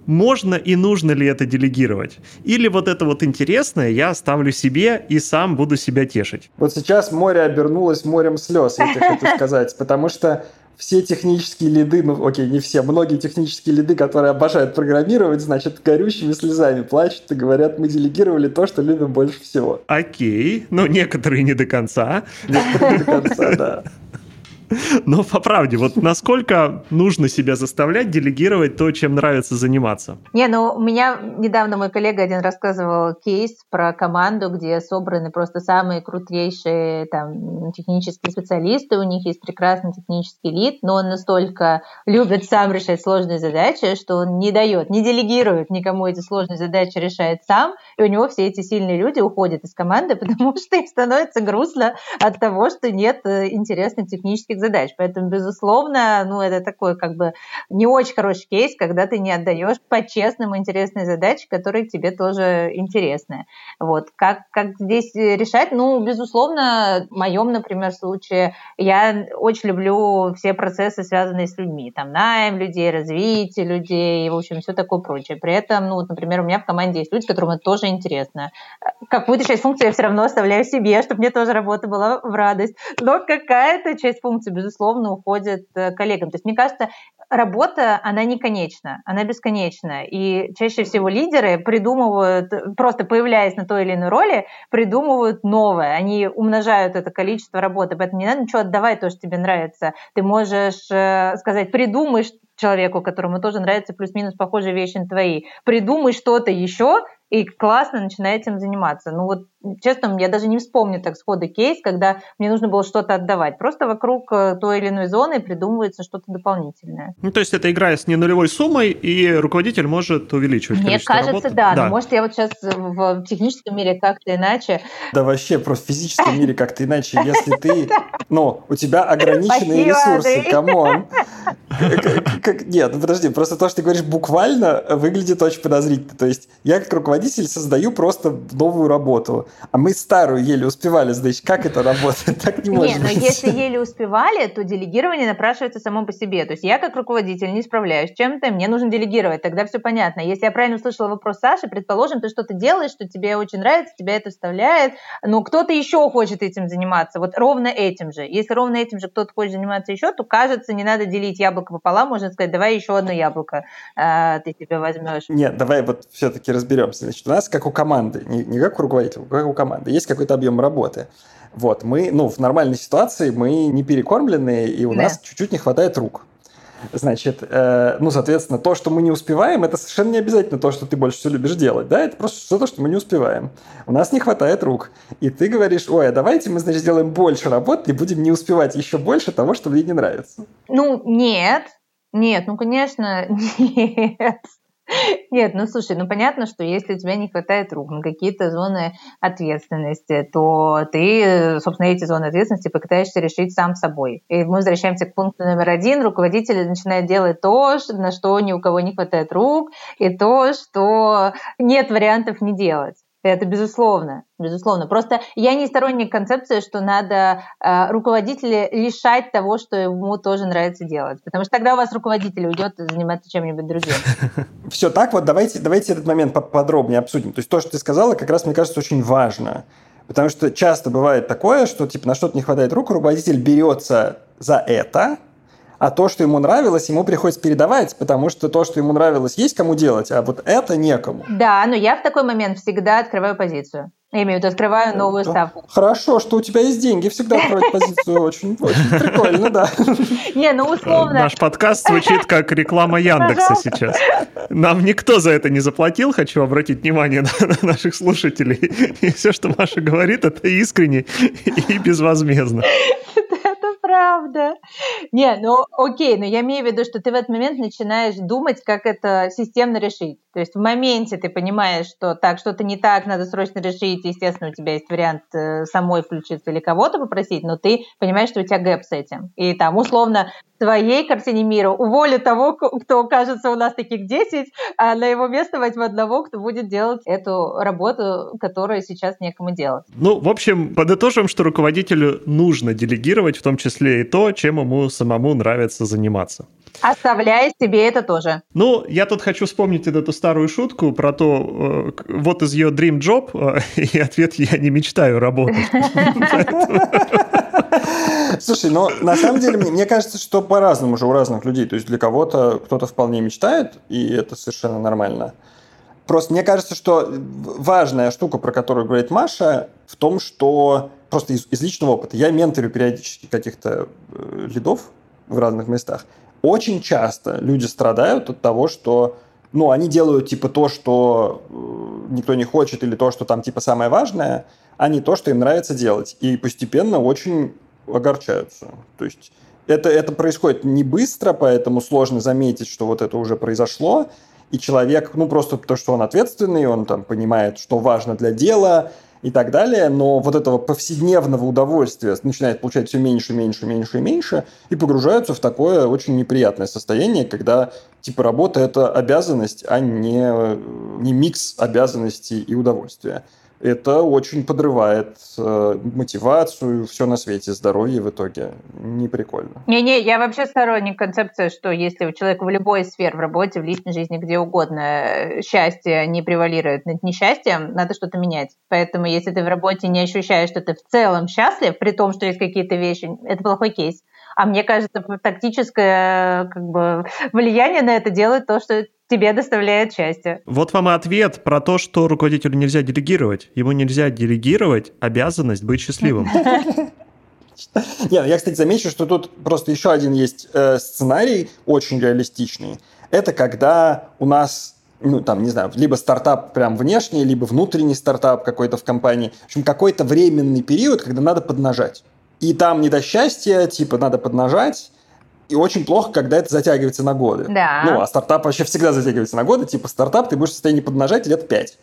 можно и нужно ли это делегировать? Или вот это вот интересное я оставлю себе и сам буду себя тешить? Вот сейчас море обернулось морем слез, я тебе хочу сказать, потому что все технические лиды, ну окей, не все, многие технические лиды, которые обожают программировать, значит, горючими слезами плачут и говорят, мы делегировали то, что любим больше всего. Окей, но некоторые не до конца. Некоторые не до конца, да. Но по правде, вот насколько нужно себя заставлять делегировать то, чем нравится заниматься? Не, ну у меня недавно мой коллега один рассказывал кейс про команду, где собраны просто самые крутейшие там технические специалисты, у них есть прекрасный технический лид, но он настолько любит сам решать сложные задачи, что он не дает, не делегирует никому эти сложные задачи, решает сам, и у него все эти сильные люди уходят из команды, потому что им становится грустно от того, что нет э, интересных технических задач. Поэтому, безусловно, ну, это такой как бы не очень хороший кейс, когда ты не отдаешь по-честному интересные задачи, которые тебе тоже интересны. Вот. Как, как здесь решать? Ну, безусловно, в моем, например, случае я очень люблю все процессы, связанные с людьми. Там найм людей, развитие людей, в общем, все такое прочее. При этом, ну, вот, например, у меня в команде есть люди, которым это тоже интересно. Какую-то часть функций я все равно оставляю себе, чтобы мне тоже работа была в радость. Но какая-то часть функций безусловно, уходит э, коллегам. То есть, мне кажется, работа, она не конечна, она бесконечна. И чаще всего лидеры придумывают, просто появляясь на той или иной роли, придумывают новое. Они умножают это количество работы. Поэтому не надо ничего отдавать, то, что тебе нравится. Ты можешь э, сказать, придумай человеку, которому тоже нравятся плюс-минус похожие вещи на твои. Придумай что-то еще, и классно начинает этим заниматься. Ну вот, честно, я даже не вспомню так сходу кейс, когда мне нужно было что-то отдавать. Просто вокруг э, той или иной зоны придумывается что-то дополнительное. Ну, то есть это игра с не нулевой суммой, и руководитель может увеличивать Мне кажется, работы. да. да. Но может, я вот сейчас в техническом мире как-то иначе. Да вообще, просто в физическом мире как-то иначе. Если ты, ну, у тебя ограниченные ресурсы, come on. Нет, ну подожди, просто то, что ты говоришь буквально, выглядит очень подозрительно. То есть я как руководитель создаю просто новую работу. А мы старую еле успевали, значит, как это работает? Так не может Не, но если еле успевали, то делегирование напрашивается само по себе. То есть я как руководитель не справляюсь с чем-то, мне нужно делегировать, тогда все понятно. Если я правильно услышала вопрос Саши, предположим, ты что-то делаешь, что тебе очень нравится, тебя это вставляет, но кто-то еще хочет этим заниматься, вот ровно этим же. Если ровно этим же кто-то хочет заниматься еще, то, кажется, не надо делить яблоко пополам, можно сказать, давай еще одно яблоко э, ты себе возьмешь. Нет, давай вот все-таки разберемся. Значит, у нас, как у команды, не, не как у руководителя, как у команды, есть какой-то объем работы. Вот, мы, ну, в нормальной ситуации мы не перекормленные, и у да. нас чуть-чуть не хватает рук. Значит, э, ну, соответственно, то, что мы не успеваем, это совершенно не обязательно то, что ты больше всего любишь делать, да, это просто что-то, что мы не успеваем. У нас не хватает рук. И ты говоришь, ой, а давайте мы, значит, сделаем больше работы и будем не успевать еще больше того, что мне не нравится. Ну, нет, нет, ну, конечно, нет. Нет, ну слушай, ну понятно, что если у тебя не хватает рук на какие-то зоны ответственности, то ты, собственно, эти зоны ответственности попытаешься решить сам собой. И мы возвращаемся к пункту номер один. Руководитель начинает делать то, на что ни у кого не хватает рук, и то, что нет вариантов не делать. Это безусловно, безусловно. Просто я не сторонник концепции, что надо э, руководителя лишать того, что ему тоже нравится делать. Потому что тогда у вас руководитель уйдет заниматься чем-нибудь другим. Все так вот, давайте, давайте этот момент подробнее обсудим. То есть то, что ты сказала, как раз, мне кажется, очень важно. Потому что часто бывает такое, что типа на что-то не хватает рук, руководитель берется за это, а то, что ему нравилось, ему приходится передавать, потому что то, что ему нравилось, есть кому делать, а вот это некому. Да, но я в такой момент всегда открываю позицию. Я имею в виду, открываю новую ставку. Хорошо, что у тебя есть деньги, всегда открывать позицию очень, очень прикольно, да. Не, ну условно. Наш подкаст звучит как реклама Яндекса сейчас. Нам никто за это не заплатил, хочу обратить внимание на наших слушателей. И все, что Маша говорит, это искренне и безвозмездно правда. Не, ну окей, но я имею в виду, что ты в этот момент начинаешь думать, как это системно решить. То есть в моменте ты понимаешь, что так, что-то не так, надо срочно решить. Естественно, у тебя есть вариант э, самой включиться или кого-то попросить, но ты понимаешь, что у тебя гэп с этим. И там условно в твоей картине мира уволю того, кто кажется у нас таких 10, а на его место возьму одного, кто будет делать эту работу, которую сейчас некому делать. Ну, в общем, подытожим, что руководителю нужно делегировать, в том числе и то, чем ему самому нравится заниматься. Оставляя себе это тоже. Ну, я тут хочу вспомнить эту старую шутку про то, вот из ее dream job, и ответ «я не мечтаю работать». Слушай, ну, на самом деле, мне кажется, что по-разному уже у разных людей. То есть для кого-то кто-то вполне мечтает, и это совершенно нормально. Просто мне кажется, что важная штука, про которую говорит Маша, в том, что просто из, из личного опыта я менторю периодически каких-то э, лидов в разных местах. Очень часто люди страдают от того, что ну, они делают типа то, что э, никто не хочет, или то, что там типа самое важное, а не то, что им нравится делать. И постепенно очень огорчаются. То есть это, это происходит не быстро, поэтому сложно заметить, что вот это уже произошло. И человек, ну просто то, что он ответственный, он там понимает, что важно для дела, и так далее, но вот этого повседневного удовольствия начинает получать все меньше, меньше, меньше и меньше, и погружаются в такое очень неприятное состояние, когда типа работа – это обязанность, а не, не микс обязанностей и удовольствия это очень подрывает э, мотивацию, все на свете, здоровье в итоге. Не прикольно. Не-не, я вообще сторонник концепции, что если у человека в любой сфере, в работе, в личной жизни, где угодно, э, счастье не превалирует над несчастьем, надо что-то менять. Поэтому если ты в работе не ощущаешь, что ты в целом счастлив, при том, что есть какие-то вещи, это плохой кейс. А мне кажется, тактическое как бы, влияние на это делает то, что тебе доставляет счастье. Вот вам и ответ про то, что руководителю нельзя делегировать. Ему нельзя делегировать обязанность быть счастливым. Нет, я, кстати, замечу, что тут просто еще один есть э, сценарий, очень реалистичный. Это когда у нас ну, там, не знаю, либо стартап прям внешний, либо внутренний стартап какой-то в компании. В общем, какой-то временный период, когда надо поднажать. И там не до счастья, типа, надо поднажать, и очень плохо, когда это затягивается на годы. Да. Ну, а стартап вообще всегда затягивается на годы. Типа стартап ты будешь в состоянии поднажать лет пять.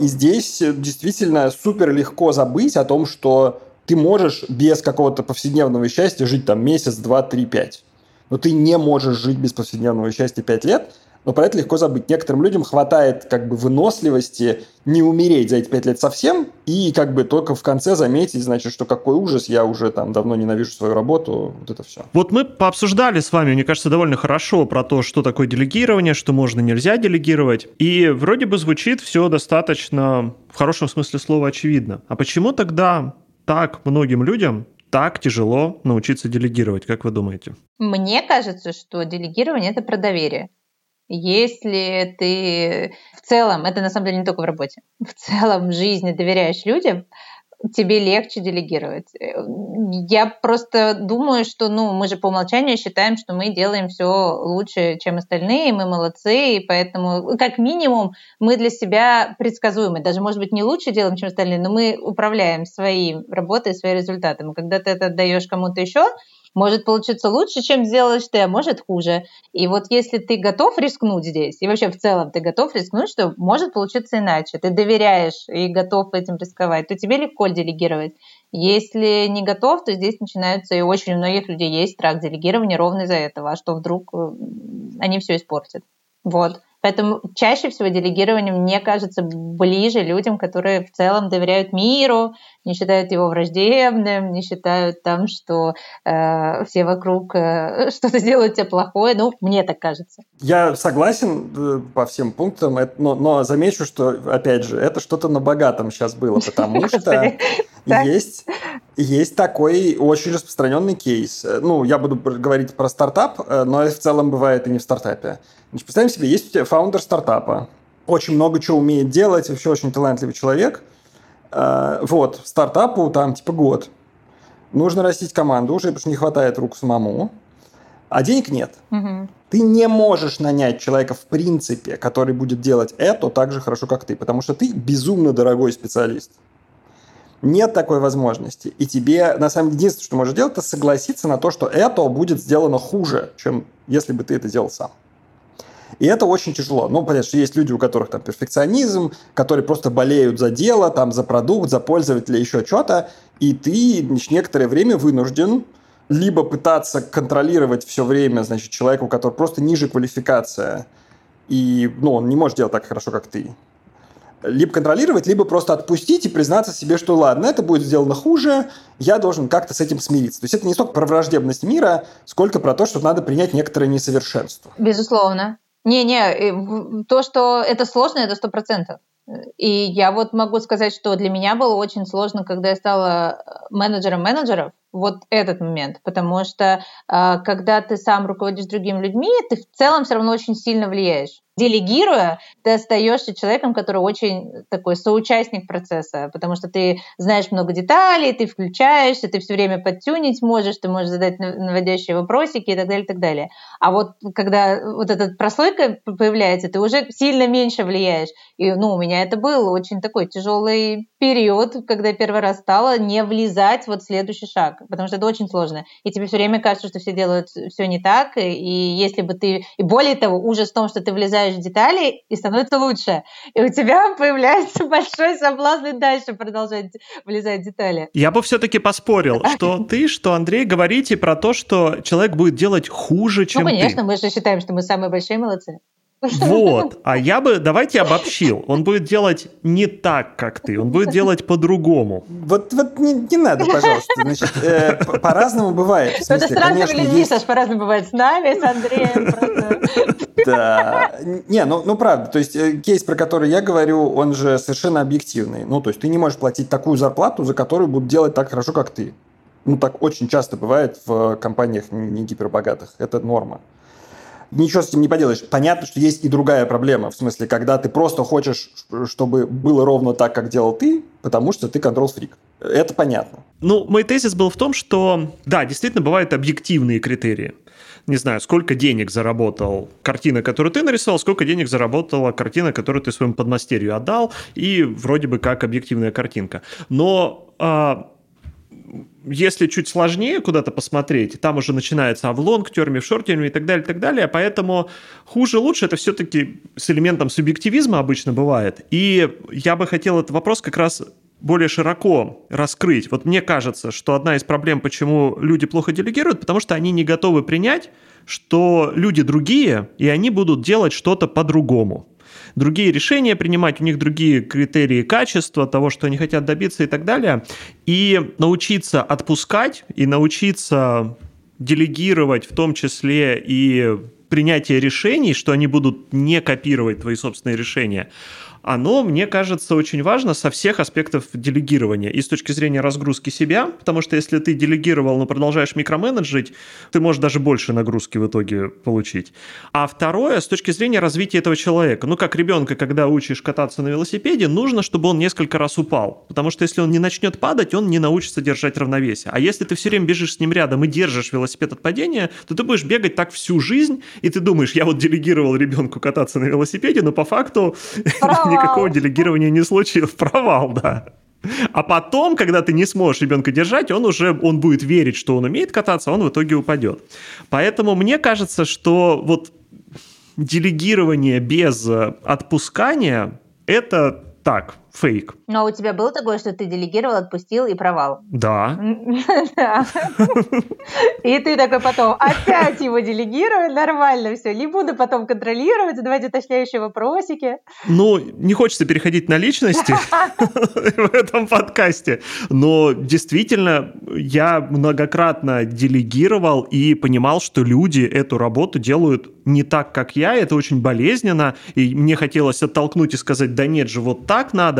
И здесь э, действительно супер легко забыть о том, что ты можешь без какого-то повседневного счастья жить там месяц, два, три, пять. Но ты не можешь жить без повседневного счастья пять лет, но про это легко забыть. Некоторым людям хватает как бы выносливости не умереть за эти пять лет совсем и как бы только в конце заметить, значит, что какой ужас, я уже там давно ненавижу свою работу, вот это все. Вот мы пообсуждали с вами, мне кажется, довольно хорошо про то, что такое делегирование, что можно, нельзя делегировать. И вроде бы звучит все достаточно, в хорошем смысле слова, очевидно. А почему тогда так многим людям так тяжело научиться делегировать, как вы думаете? Мне кажется, что делегирование – это про доверие. Если ты в целом, это на самом деле не только в работе, в целом в жизни доверяешь людям, тебе легче делегировать. Я просто думаю, что ну, мы же по умолчанию считаем, что мы делаем все лучше, чем остальные, мы молодцы, и поэтому, как минимум, мы для себя предсказуемы. Даже, может быть, не лучше делаем, чем остальные, но мы управляем своей работой, своим результатом. Когда ты это отдаешь кому-то еще, может получиться лучше, чем сделаешь ты, а может хуже. И вот если ты готов рискнуть здесь, и вообще в целом ты готов рискнуть, что может получиться иначе, ты доверяешь и готов этим рисковать, то тебе легко делегировать. Если не готов, то здесь начинаются, и очень у многих людей есть страх делегирования ровно из-за этого, а что вдруг э, они все испортят. Вот. Поэтому чаще всего делегирование, мне кажется, ближе людям, которые в целом доверяют миру, не считают его враждебным, не считают там, что э, все вокруг э, что-то делают тебе плохое. Ну, мне так кажется. Я согласен э, по всем пунктам, но, но замечу, что, опять же, это что-то на богатом сейчас было, потому что есть, Есть такой очень распространенный кейс. Ну, я буду говорить про стартап, э, но это в целом бывает и не в стартапе. Значит, представим себе, есть у тебя фаундер стартапа, очень много чего умеет делать, вообще очень талантливый человек. Э, вот, стартапу там типа год. Нужно растить команду уже, потому что не хватает рук самому, а денег нет. Мгм. Ты не можешь нанять человека в принципе, который будет делать это так же хорошо, как ты, потому что ты безумно дорогой специалист. Нет такой возможности. И тебе, на самом деле, единственное, что можешь делать, это согласиться на то, что это будет сделано хуже, чем если бы ты это делал сам. И это очень тяжело. Ну, понятно, что есть люди, у которых там перфекционизм, которые просто болеют за дело, там, за продукт, за пользователя, еще что-то, и ты некоторое время вынужден либо пытаться контролировать все время, значит, человека, у которого просто ниже квалификация, и, ну, он не может делать так хорошо, как ты. Либо контролировать, либо просто отпустить и признаться себе, что ладно, это будет сделано хуже, я должен как-то с этим смириться. То есть это не столько про враждебность мира, сколько про то, что надо принять некоторое несовершенство. Безусловно. Не-не, э, то, что это сложно, это сто процентов. И я вот могу сказать, что для меня было очень сложно, когда я стала э, менеджером менеджеров, вот этот момент, потому что э, когда ты сам руководишь другими людьми, ты в целом все равно очень сильно влияешь. Делегируя, ты остаешься человеком, который очень такой соучастник процесса, потому что ты знаешь много деталей, ты включаешься, ты все время подтюнить можешь, ты можешь задать нав- наводящие вопросики и так далее, и так далее. А вот когда вот эта прослойка появляется, ты уже сильно меньше влияешь. И, ну, у меня это был очень такой тяжелый период, когда первый раз стала не влезать вот в следующий шаг, потому что это очень сложно. И тебе все время кажется, что все делают все не так, и, и если бы ты... И более того, ужас в том, что ты влезаешь в детали, и становится лучше. И у тебя появляется большой соблазн и дальше продолжать влезать в детали. Я бы все-таки поспорил, что ты, что Андрей говорите про то, что человек будет делать хуже, чем ну, конечно, ты. мы же считаем, что мы самые большие молодцы. Вот. А я бы, давайте обобщил. Он будет делать не так, как ты. Он будет делать по-другому. Вот, вот не, не надо, пожалуйста. Значит, э, по-разному бывает. В это смысле, с разными конечно, людьми, есть... Саш, по-разному бывает с нами, с Андреем. просто. Да. Не, ну, ну правда, то есть э, кейс, про который я говорю, он же совершенно объективный. Ну, то есть ты не можешь платить такую зарплату, за которую будут делать так хорошо, как ты. Ну, так очень часто бывает в компаниях не гипербогатых. Это норма. Ничего с этим не поделаешь. Понятно, что есть и другая проблема. В смысле, когда ты просто хочешь, чтобы было ровно так, как делал ты, потому что ты контрол-фрик. Это понятно. Ну, мой тезис был в том, что, да, действительно бывают объективные критерии. Не знаю, сколько денег заработал картина, которую ты нарисовал, сколько денег заработала картина, которую ты своему подмастерью отдал, и вроде бы как объективная картинка. Но а, если чуть сложнее куда-то посмотреть, там уже начинается а в лонг-терме, в шорт-терме и так далее, и так далее. Поэтому хуже-лучше это все-таки с элементом субъективизма обычно бывает. И я бы хотел этот вопрос как раз более широко раскрыть. Вот мне кажется, что одна из проблем, почему люди плохо делегируют, потому что они не готовы принять, что люди другие, и они будут делать что-то по-другому другие решения принимать, у них другие критерии качества, того, что они хотят добиться и так далее. И научиться отпускать, и научиться делегировать в том числе и принятие решений, что они будут не копировать твои собственные решения, оно, мне кажется, очень важно со всех аспектов делегирования. И с точки зрения разгрузки себя, потому что если ты делегировал, но продолжаешь микроменеджить, ты можешь даже больше нагрузки в итоге получить. А второе, с точки зрения развития этого человека. Ну, как ребенка, когда учишь кататься на велосипеде, нужно, чтобы он несколько раз упал. Потому что если он не начнет падать, он не научится держать равновесие. А если ты все время бежишь с ним рядом и держишь велосипед от падения, то ты будешь бегать так всю жизнь, и ты думаешь, я вот делегировал ребенку кататься на велосипеде, но по факту. никакого делегирования не случилось. Провал, да. А потом, когда ты не сможешь ребенка держать, он уже он будет верить, что он умеет кататься, он в итоге упадет. Поэтому мне кажется, что вот делегирование без э, отпускания это так, фейк. Но у тебя было такое, что ты делегировал, отпустил и провал? Да. И ты такой потом опять его делегировать, нормально все. Не буду потом контролировать, задавать уточняющие вопросики. Ну, не хочется переходить на личности в этом подкасте, но действительно я многократно делегировал и понимал, что люди эту работу делают не так, как я, это очень болезненно, и мне хотелось оттолкнуть и сказать, да нет же, вот так надо,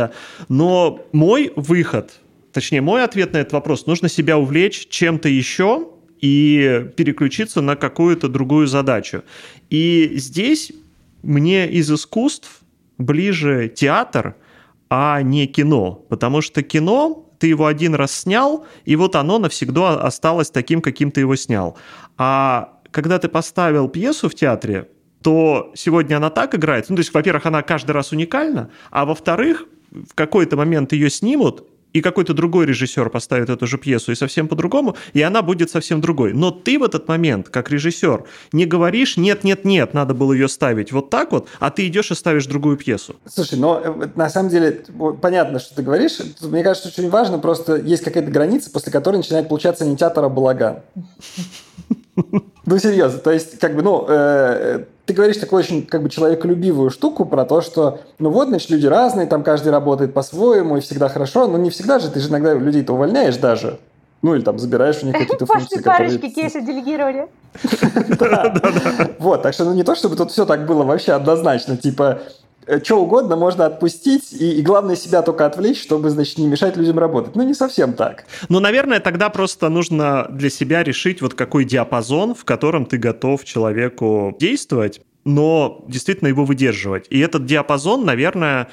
но мой выход точнее, мой ответ на этот вопрос, нужно себя увлечь чем-то еще и переключиться на какую-то другую задачу. И здесь мне из искусств ближе театр, а не кино, потому что кино ты его один раз снял, и вот оно навсегда осталось таким, каким ты его снял. А когда ты поставил пьесу в театре, то сегодня она так играет. Ну, то есть, во-первых, она каждый раз уникальна, а во-вторых, в какой-то момент ее снимут, и какой-то другой режиссер поставит эту же пьесу и совсем по-другому, и она будет совсем другой. Но ты в этот момент, как режиссер, не говоришь «нет-нет-нет, надо было ее ставить вот так вот», а ты идешь и ставишь другую пьесу. Слушай, но э, на самом деле понятно, что ты говоришь. Мне кажется, очень важно, просто есть какая-то граница, после которой начинает получаться не театр, а балаган. Ну, серьезно, то есть, как бы, ну, э, ты говоришь такую очень как бы человеколюбивую штуку про то, что ну вот, значит, люди разные, там каждый работает по-своему, и всегда хорошо, но не всегда же, ты же иногда людей-то увольняешь даже. Ну, или там забираешь у них какие-то функции, которые... парочки кейсы делегировали. Вот, так что ну не то, чтобы тут все так было вообще однозначно, типа что угодно можно отпустить, и, и главное себя только отвлечь, чтобы, значит, не мешать людям работать. Ну, не совсем так. Ну, наверное, тогда просто нужно для себя решить, вот какой диапазон, в котором ты готов человеку действовать, но действительно его выдерживать. И этот диапазон, наверное,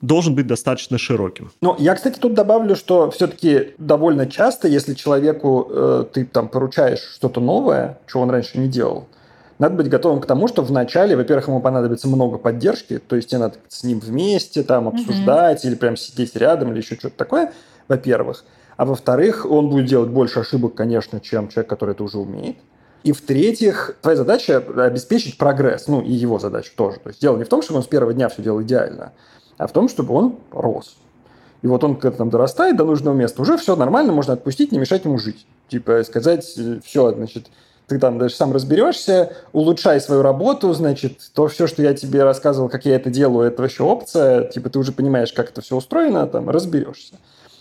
должен быть достаточно широким. Ну, я, кстати, тут добавлю, что все-таки довольно часто, если человеку э, ты там поручаешь что-то новое, чего он раньше не делал, надо быть готовым к тому, что вначале, во-первых, ему понадобится много поддержки, то есть тебе надо с ним вместе там обсуждать mm-hmm. или прям сидеть рядом или еще что-то такое, во-первых. А во-вторых, он будет делать больше ошибок, конечно, чем человек, который это уже умеет. И в-третьих, твоя задача обеспечить прогресс, ну и его задача тоже. То есть дело не в том, чтобы он с первого дня все делал идеально, а в том, чтобы он рос. И вот он когда там дорастает до нужного места, уже все нормально, можно отпустить, не мешать ему жить. Типа сказать, э, все, значит, ты там даже сам разберешься, улучшай свою работу, значит, то все, что я тебе рассказывал, как я это делаю, это вообще опция, типа ты уже понимаешь, как это все устроено, там, разберешься.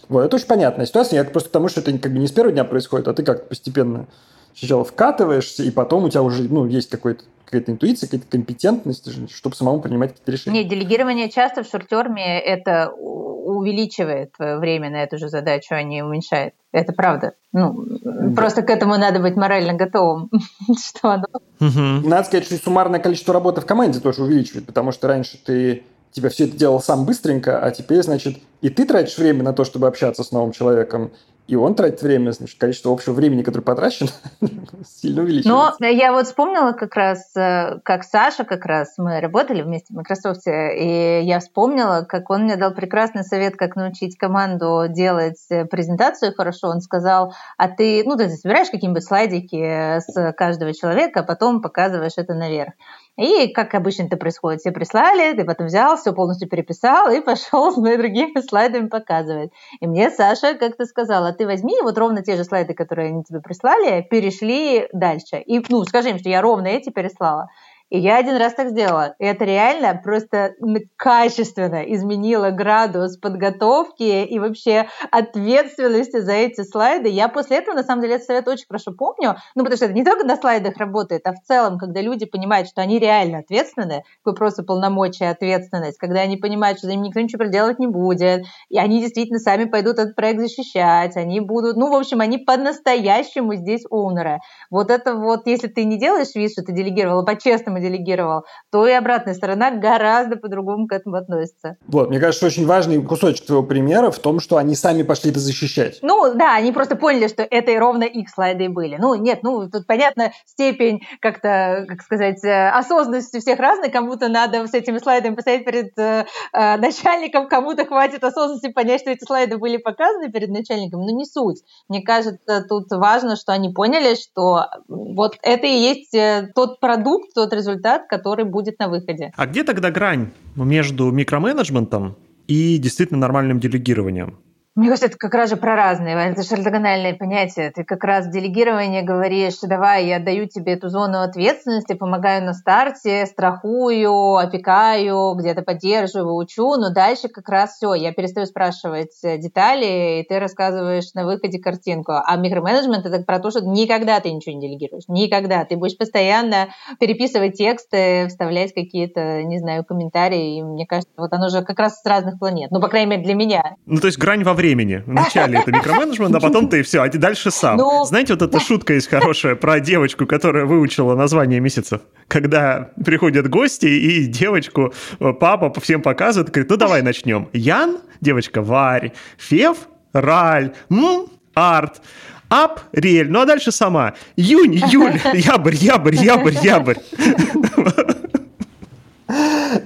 Вот, это очень понятная ситуация, я просто потому, что это как бы не с первого дня происходит, а ты как-то постепенно сначала вкатываешься, и потом у тебя уже, ну, есть какой-то какая-то интуиция, какая-то компетентность, чтобы самому принимать какие-то решения. Нет, делегирование часто в шортерме это увеличивает твое время на эту же задачу, а не уменьшает. Это правда. Ну, да. просто к этому надо быть морально готовым, что оно... Угу. Надо сказать, что суммарное количество работы в команде тоже увеличивает, потому что раньше ты тебя все это делал сам быстренько, а теперь, значит, и ты тратишь время на то, чтобы общаться с новым человеком, и он тратит время, значит, количество общего времени, которое потрачено, сильно увеличивается. Но я вот вспомнила как раз, э, как Саша как раз, мы работали вместе в Microsoft, и я вспомнила, как он мне дал прекрасный совет, как научить команду делать э, презентацию хорошо. Он сказал, а ты, ну, ты собираешь какие-нибудь слайдики с каждого человека, а потом показываешь это наверх. И, как обычно это происходит, все прислали, ты потом взял, все полностью переписал и пошел с моими другими слайдами показывать. И мне Саша как-то сказала, ты возьми вот ровно те же слайды, которые они тебе прислали, перешли дальше. И, ну, скажи им, что я ровно эти переслала. И я один раз так сделала. И это реально просто качественно изменило градус подготовки и вообще ответственности за эти слайды. Я после этого, на самом деле, этот совет очень хорошо помню. Ну, потому что это не только на слайдах работает, а в целом, когда люди понимают, что они реально ответственны, вы просто полномочия ответственность, когда они понимают, что за ним никто ничего проделывать не будет, и они действительно сами пойдут этот проект защищать, они будут, ну, в общем, они по-настоящему здесь оунеры. Вот это вот, если ты не делаешь вид, что ты делегировала по-честному делегировал, то и обратная сторона гораздо по-другому к этому относится. Вот, мне кажется, очень важный кусочек твоего примера в том, что они сами пошли это защищать. Ну, да, они просто поняли, что это и ровно их слайды были. Ну, нет, ну, тут понятно, степень как-то, как сказать, э, осознанности всех разная. Кому-то надо с этими слайдами поставить перед э, э, начальником, кому-то хватит осознанности понять, что эти слайды были показаны перед начальником. Но не суть. Мне кажется, тут важно, что они поняли, что вот это и есть э, тот продукт, тот результат, результат, который будет на выходе. А где тогда грань между микроменеджментом и действительно нормальным делегированием? Мне кажется, это как раз же про разные, это же ортогональное понятие. Ты как раз в делегировании говоришь, давай, я даю тебе эту зону ответственности, помогаю на старте, страхую, опекаю, где-то поддерживаю, учу, но дальше как раз все, я перестаю спрашивать детали, и ты рассказываешь на выходе картинку. А микроменеджмент это про то, что никогда ты ничего не делегируешь, никогда. Ты будешь постоянно переписывать тексты, вставлять какие-то, не знаю, комментарии, и мне кажется, вот оно же как раз с разных планет. Ну, по крайней мере, для меня. Ну, то есть грань во. Вначале это микроменеджмент, а потом ты все, а ты дальше сам. Ну... Знаете, вот эта шутка есть хорошая про девочку, которая выучила название месяцев. Когда приходят гости и девочку папа всем показывает, говорит, ну давай начнем. Ян, девочка, Варь, Фев, Раль, М, Арт. Апрель. Ну а дальше сама. Июнь, июль, ябрь, ябрь, ябрь, ябрь.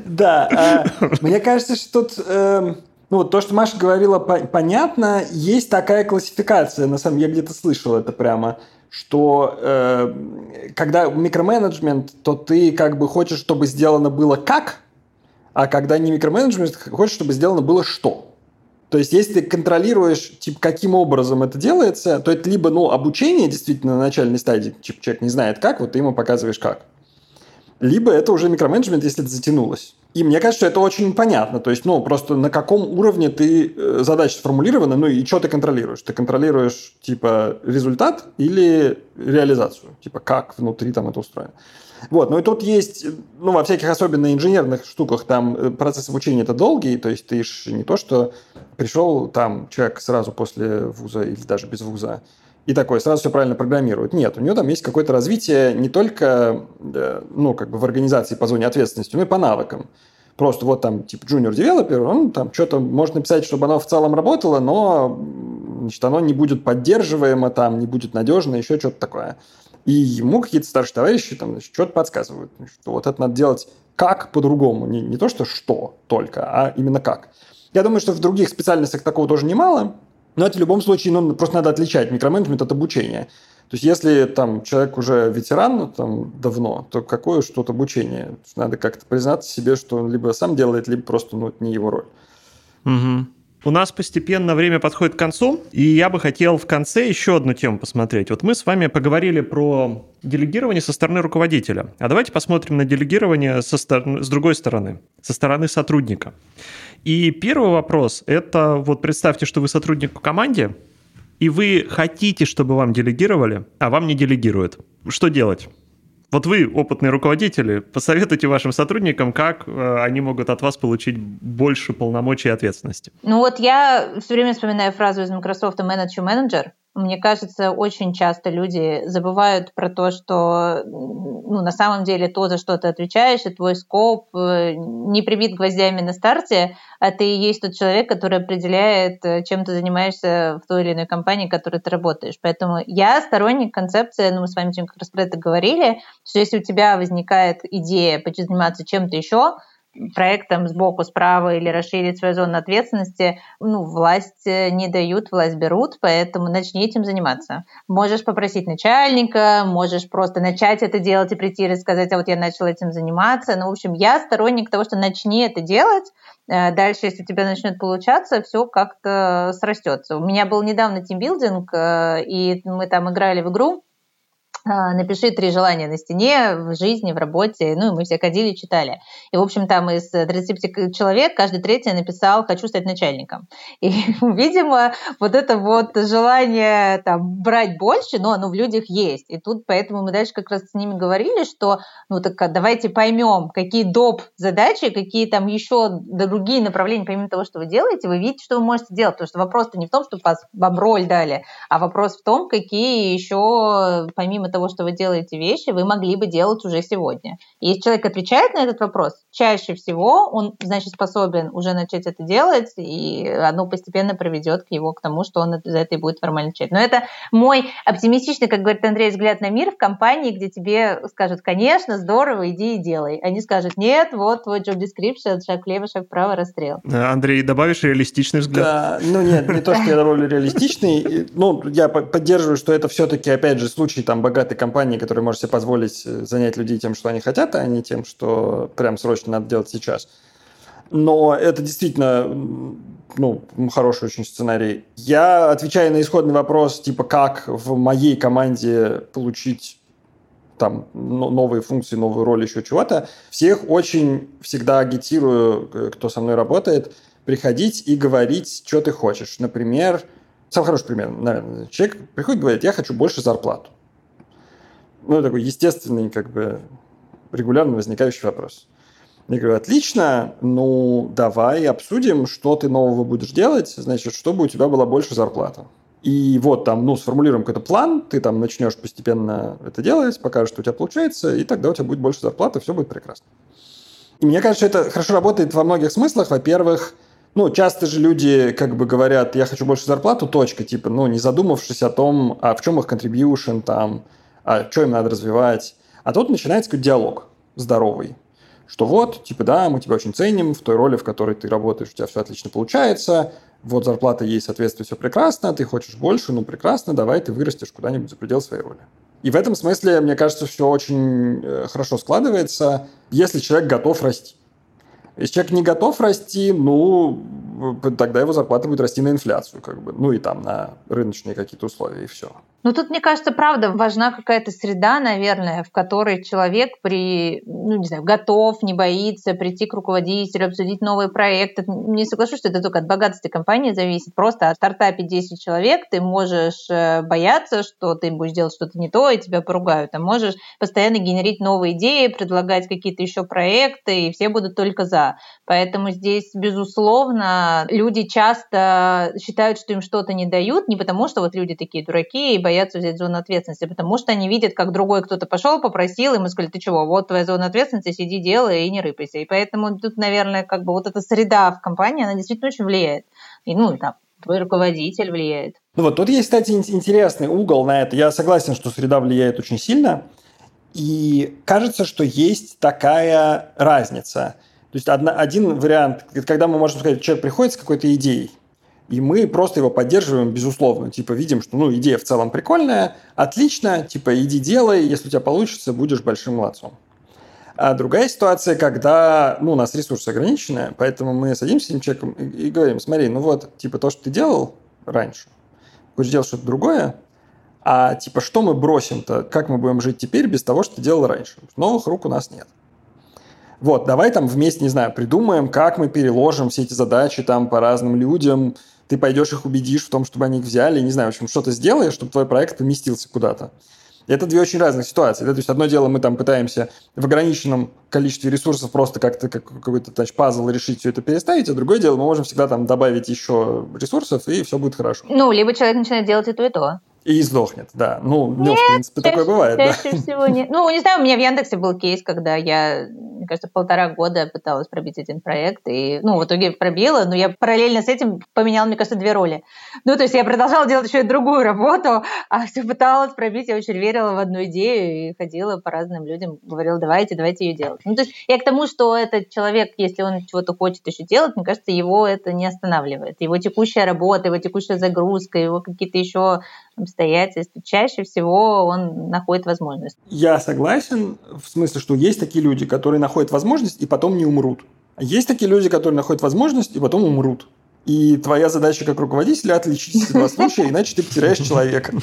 Да, а, мне кажется, что тут... Ну, вот то, что Маша говорила, понятно. Есть такая классификация, на самом деле, я где-то слышал это прямо, что э, когда микроменеджмент, то ты как бы хочешь, чтобы сделано было как, а когда не микроменеджмент, хочешь, чтобы сделано было что. То есть, если ты контролируешь, типа, каким образом это делается, то это либо, ну, обучение действительно на начальной стадии, типа, человек не знает как, вот ты ему показываешь как. Либо это уже микроменеджмент, если это затянулось. И мне кажется, что это очень понятно. То есть, ну, просто на каком уровне ты э, задача сформулирована, ну и что ты контролируешь? Ты контролируешь, типа, результат или реализацию? Типа, как внутри там это устроено? Вот, ну и тут есть, ну, во всяких особенно инженерных штуках, там э, процесс обучения это долгий, то есть ты ж не то, что пришел там человек сразу после вуза или даже без вуза, и такой сразу все правильно программирует. Нет, у него там есть какое-то развитие не только, э, ну, как бы в организации по зоне ответственности, но и по навыкам. Просто вот там, типа, junior developer, он там что-то может написать, чтобы оно в целом работало, но значит, оно не будет поддерживаемо, там, не будет надежно, еще что-то такое. И ему какие-то старшие товарищи там что-то подсказывают, что вот это надо делать как по-другому, не, не то что что только, а именно как. Я думаю, что в других специальностях такого тоже немало, но это в любом случае ну, просто надо отличать микроменеджмент от обучения. То есть, если там человек уже ветеран ну, там, давно, то какое что-то обучение? Надо как-то признаться себе, что он либо сам делает, либо просто ну, это не его роль. Угу. У нас постепенно время подходит к концу, и я бы хотел в конце еще одну тему посмотреть. Вот мы с вами поговорили про делегирование со стороны руководителя. А давайте посмотрим на делегирование со стороны, с другой стороны, со стороны сотрудника. И первый вопрос – это вот представьте, что вы сотрудник в команде, и вы хотите, чтобы вам делегировали, а вам не делегируют. Что делать? Вот вы, опытные руководители, посоветуйте вашим сотрудникам, как э, они могут от вас получить больше полномочий и ответственности. Ну вот я все время вспоминаю фразу из Microsoft «manage менеджер», мне кажется, очень часто люди забывают про то, что ну, на самом деле то, за что ты отвечаешь, и твой скоп э, не прибит гвоздями на старте, а ты и есть тот человек, который определяет, э, чем ты занимаешься в той или иной компании, в которой ты работаешь. Поэтому я сторонник концепции, ну мы с вами как раз про это говорили, что если у тебя возникает идея пойти заниматься чем-то еще, проектом сбоку, справа или расширить свою зону ответственности, ну, власть э, не дают, власть берут, поэтому начни этим заниматься. Можешь попросить начальника, можешь просто начать это делать и прийти и рассказать, а вот я начал этим заниматься. Ну, в общем, я сторонник того, что начни это делать, э, Дальше, если у тебя начнет получаться, все как-то срастется. У меня был недавно тимбилдинг, э, и мы там играли в игру, напиши три желания на стене в жизни, в работе. Ну, и мы все ходили, читали. И, в общем, там из 30 человек каждый третий написал «хочу стать начальником». И, видимо, вот это вот желание там, брать больше, но оно в людях есть. И тут поэтому мы дальше как раз с ними говорили, что ну так а давайте поймем, какие доп. задачи, какие там еще другие направления, помимо того, что вы делаете, вы видите, что вы можете делать. Потому что вопрос-то не в том, что вас вам роль дали, а вопрос в том, какие еще, помимо того, того, что вы делаете вещи, вы могли бы делать уже сегодня. И если человек отвечает на этот вопрос, чаще всего он, значит, способен уже начать это делать, и оно постепенно приведет к его к тому, что он за это и будет формально отвечать. Но это мой оптимистичный, как говорит Андрей, взгляд на мир в компании, где тебе скажут, конечно, здорово, иди и делай. Они скажут, нет, вот твой job description, шаг влево, шаг вправо, расстрел. Андрей, добавишь реалистичный взгляд? Да, ну нет, не то, что я добавлю реалистичный. Ну, я поддерживаю, что это все-таки, опять же, случай там богатый этой компании, которая может себе позволить э, занять людей тем, что они хотят, а не тем, что прям срочно надо делать сейчас. Но это действительно ну, хороший очень сценарий. Я отвечаю на исходный вопрос, типа, как в моей команде получить там новые функции, новую роль, еще чего-то. Всех очень всегда агитирую, э, кто со мной работает, приходить и говорить, что ты хочешь. Например, самый хороший пример, наверное, человек приходит и говорит, я хочу больше зарплату ну, такой естественный, как бы, регулярно возникающий вопрос. Я говорю, отлично, ну давай обсудим, что ты нового будешь делать, значит, чтобы у тебя была больше зарплата. И вот там, ну, сформулируем какой-то план, ты там начнешь постепенно это делать, покажешь, что у тебя получается, и тогда у тебя будет больше зарплаты, все будет прекрасно. И мне кажется, это хорошо работает во многих смыслах. Во-первых, ну, часто же люди как бы говорят, я хочу больше зарплату, точка, типа, ну, не задумавшись о том, а в чем их contribution там, а что им надо развивать. А тут начинается какой-то диалог здоровый, что вот, типа, да, мы тебя очень ценим в той роли, в которой ты работаешь, у тебя все отлично получается, вот зарплата есть, соответственно, все прекрасно, ты хочешь больше, ну, прекрасно, давай ты вырастешь куда-нибудь за предел своей роли. И в этом смысле, мне кажется, все очень э, хорошо складывается, если человек готов расти. Если человек не готов расти, ну, тогда его зарплата будет расти на инфляцию, как бы, ну и там на рыночные какие-то условия, и все. Ну, тут, мне кажется, правда, важна какая-то среда, наверное, в которой человек при, ну, не знаю, готов, не боится прийти к руководителю, обсудить новые проекты. Не соглашусь, что это только от богатости компании зависит. Просто о стартапе 10 человек ты можешь э, бояться, что ты будешь делать что-то не то, и тебя поругают. А можешь постоянно генерить новые идеи, предлагать какие-то еще проекты, и все будут только за. Поэтому здесь, безусловно, люди часто считают, что им что-то не дают, не потому что вот люди такие дураки и боятся взять зону ответственности, потому что они видят, как другой кто-то пошел, попросил, и мы сказали, ты чего, вот твоя зона ответственности, сиди, делай и не рыпайся. И поэтому тут, наверное, как бы вот эта среда в компании, она действительно очень влияет. И, ну, там, твой руководитель влияет. Ну вот тут есть, кстати, интересный угол на это. Я согласен, что среда влияет очень сильно. И кажется, что есть такая разница. То есть одна, один вариант, когда мы можем сказать, человек приходит с какой-то идеей, и мы просто его поддерживаем, безусловно. Типа, видим, что ну, идея в целом прикольная, отлично, типа, иди делай, если у тебя получится, будешь большим молодцом. А другая ситуация, когда ну, у нас ресурсы ограничены, поэтому мы садимся с этим человеком и, и говорим, смотри, ну вот, типа, то, что ты делал раньше, хочешь делать что-то другое, а типа, что мы бросим-то, как мы будем жить теперь без того, что ты делал раньше? Новых рук у нас нет. Вот, давай там вместе, не знаю, придумаем, как мы переложим все эти задачи там по разным людям, ты пойдешь их убедишь в том, чтобы они их взяли, не знаю, в общем, что-то сделаешь, чтобы твой проект поместился куда-то. Это две очень разных ситуации. Да? То есть одно дело, мы там пытаемся в ограниченном количестве ресурсов просто как-то как какой-то значит, пазл решить все это переставить, а другое дело, мы можем всегда там добавить еще ресурсов, и все будет хорошо. Ну, либо человек начинает делать и то, и то. И сдохнет, да. Ну, нет, в принципе, чаще, такое бывает. Чаще да. всего нет. Ну, не знаю, у меня в Яндексе был кейс, когда я, мне кажется, полтора года пыталась пробить один проект, и, ну, в итоге пробила, но я параллельно с этим поменяла, мне кажется, две роли. Ну, то есть я продолжала делать еще и другую работу, а все пыталась пробить, я очень верила в одну идею и ходила по разным людям, говорила, давайте, давайте ее делать. Ну, то есть я к тому, что этот человек, если он чего-то хочет еще делать, мне кажется, его это не останавливает. Его текущая работа, его текущая загрузка, его какие-то еще обстоятельств, чаще всего он находит возможность. Я согласен в смысле, что есть такие люди, которые находят возможность и потом не умрут. Есть такие люди, которые находят возможность и потом умрут. И твоя задача как руководителя отличить эти два случая, иначе ты потеряешь человека.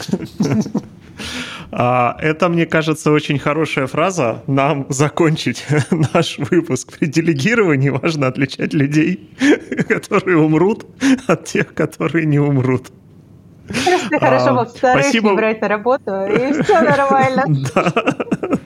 А, это, мне кажется, очень хорошая фраза. Нам закончить наш выпуск. При делегировании важно отличать людей, которые умрут, от тех, которые не умрут. Просто хорошо а, вторых спасибо. не брать на работу, и все нормально. А,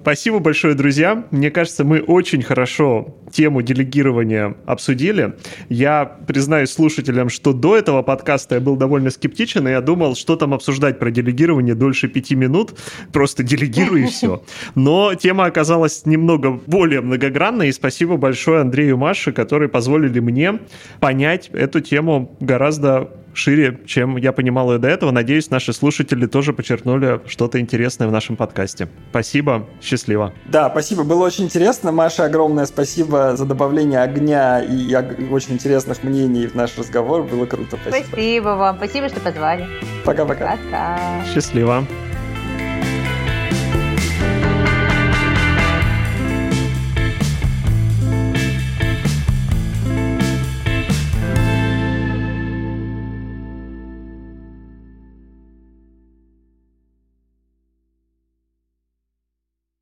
спасибо большое, друзья. Мне кажется, мы очень хорошо тему делегирования обсудили. Я признаюсь слушателям, что до этого подкаста я был довольно скептичен, и я думал, что там обсуждать про делегирование дольше пяти минут. Просто делегируй и все. Но тема оказалась немного более многогранной, и спасибо большое Андрею Маше, которые позволили мне понять эту тему гораздо шире, чем я понимал ее до этого. Надеюсь, наши слушатели тоже подчеркнули что-то интересное в нашем подкасте. Спасибо, счастливо. Да, спасибо, было очень интересно. Маша, огромное спасибо за добавление огня и очень интересных мнений в наш разговор. Было круто. Спасибо. Спасибо вам, спасибо, что позвали. Пока-пока. Пока. Счастливо.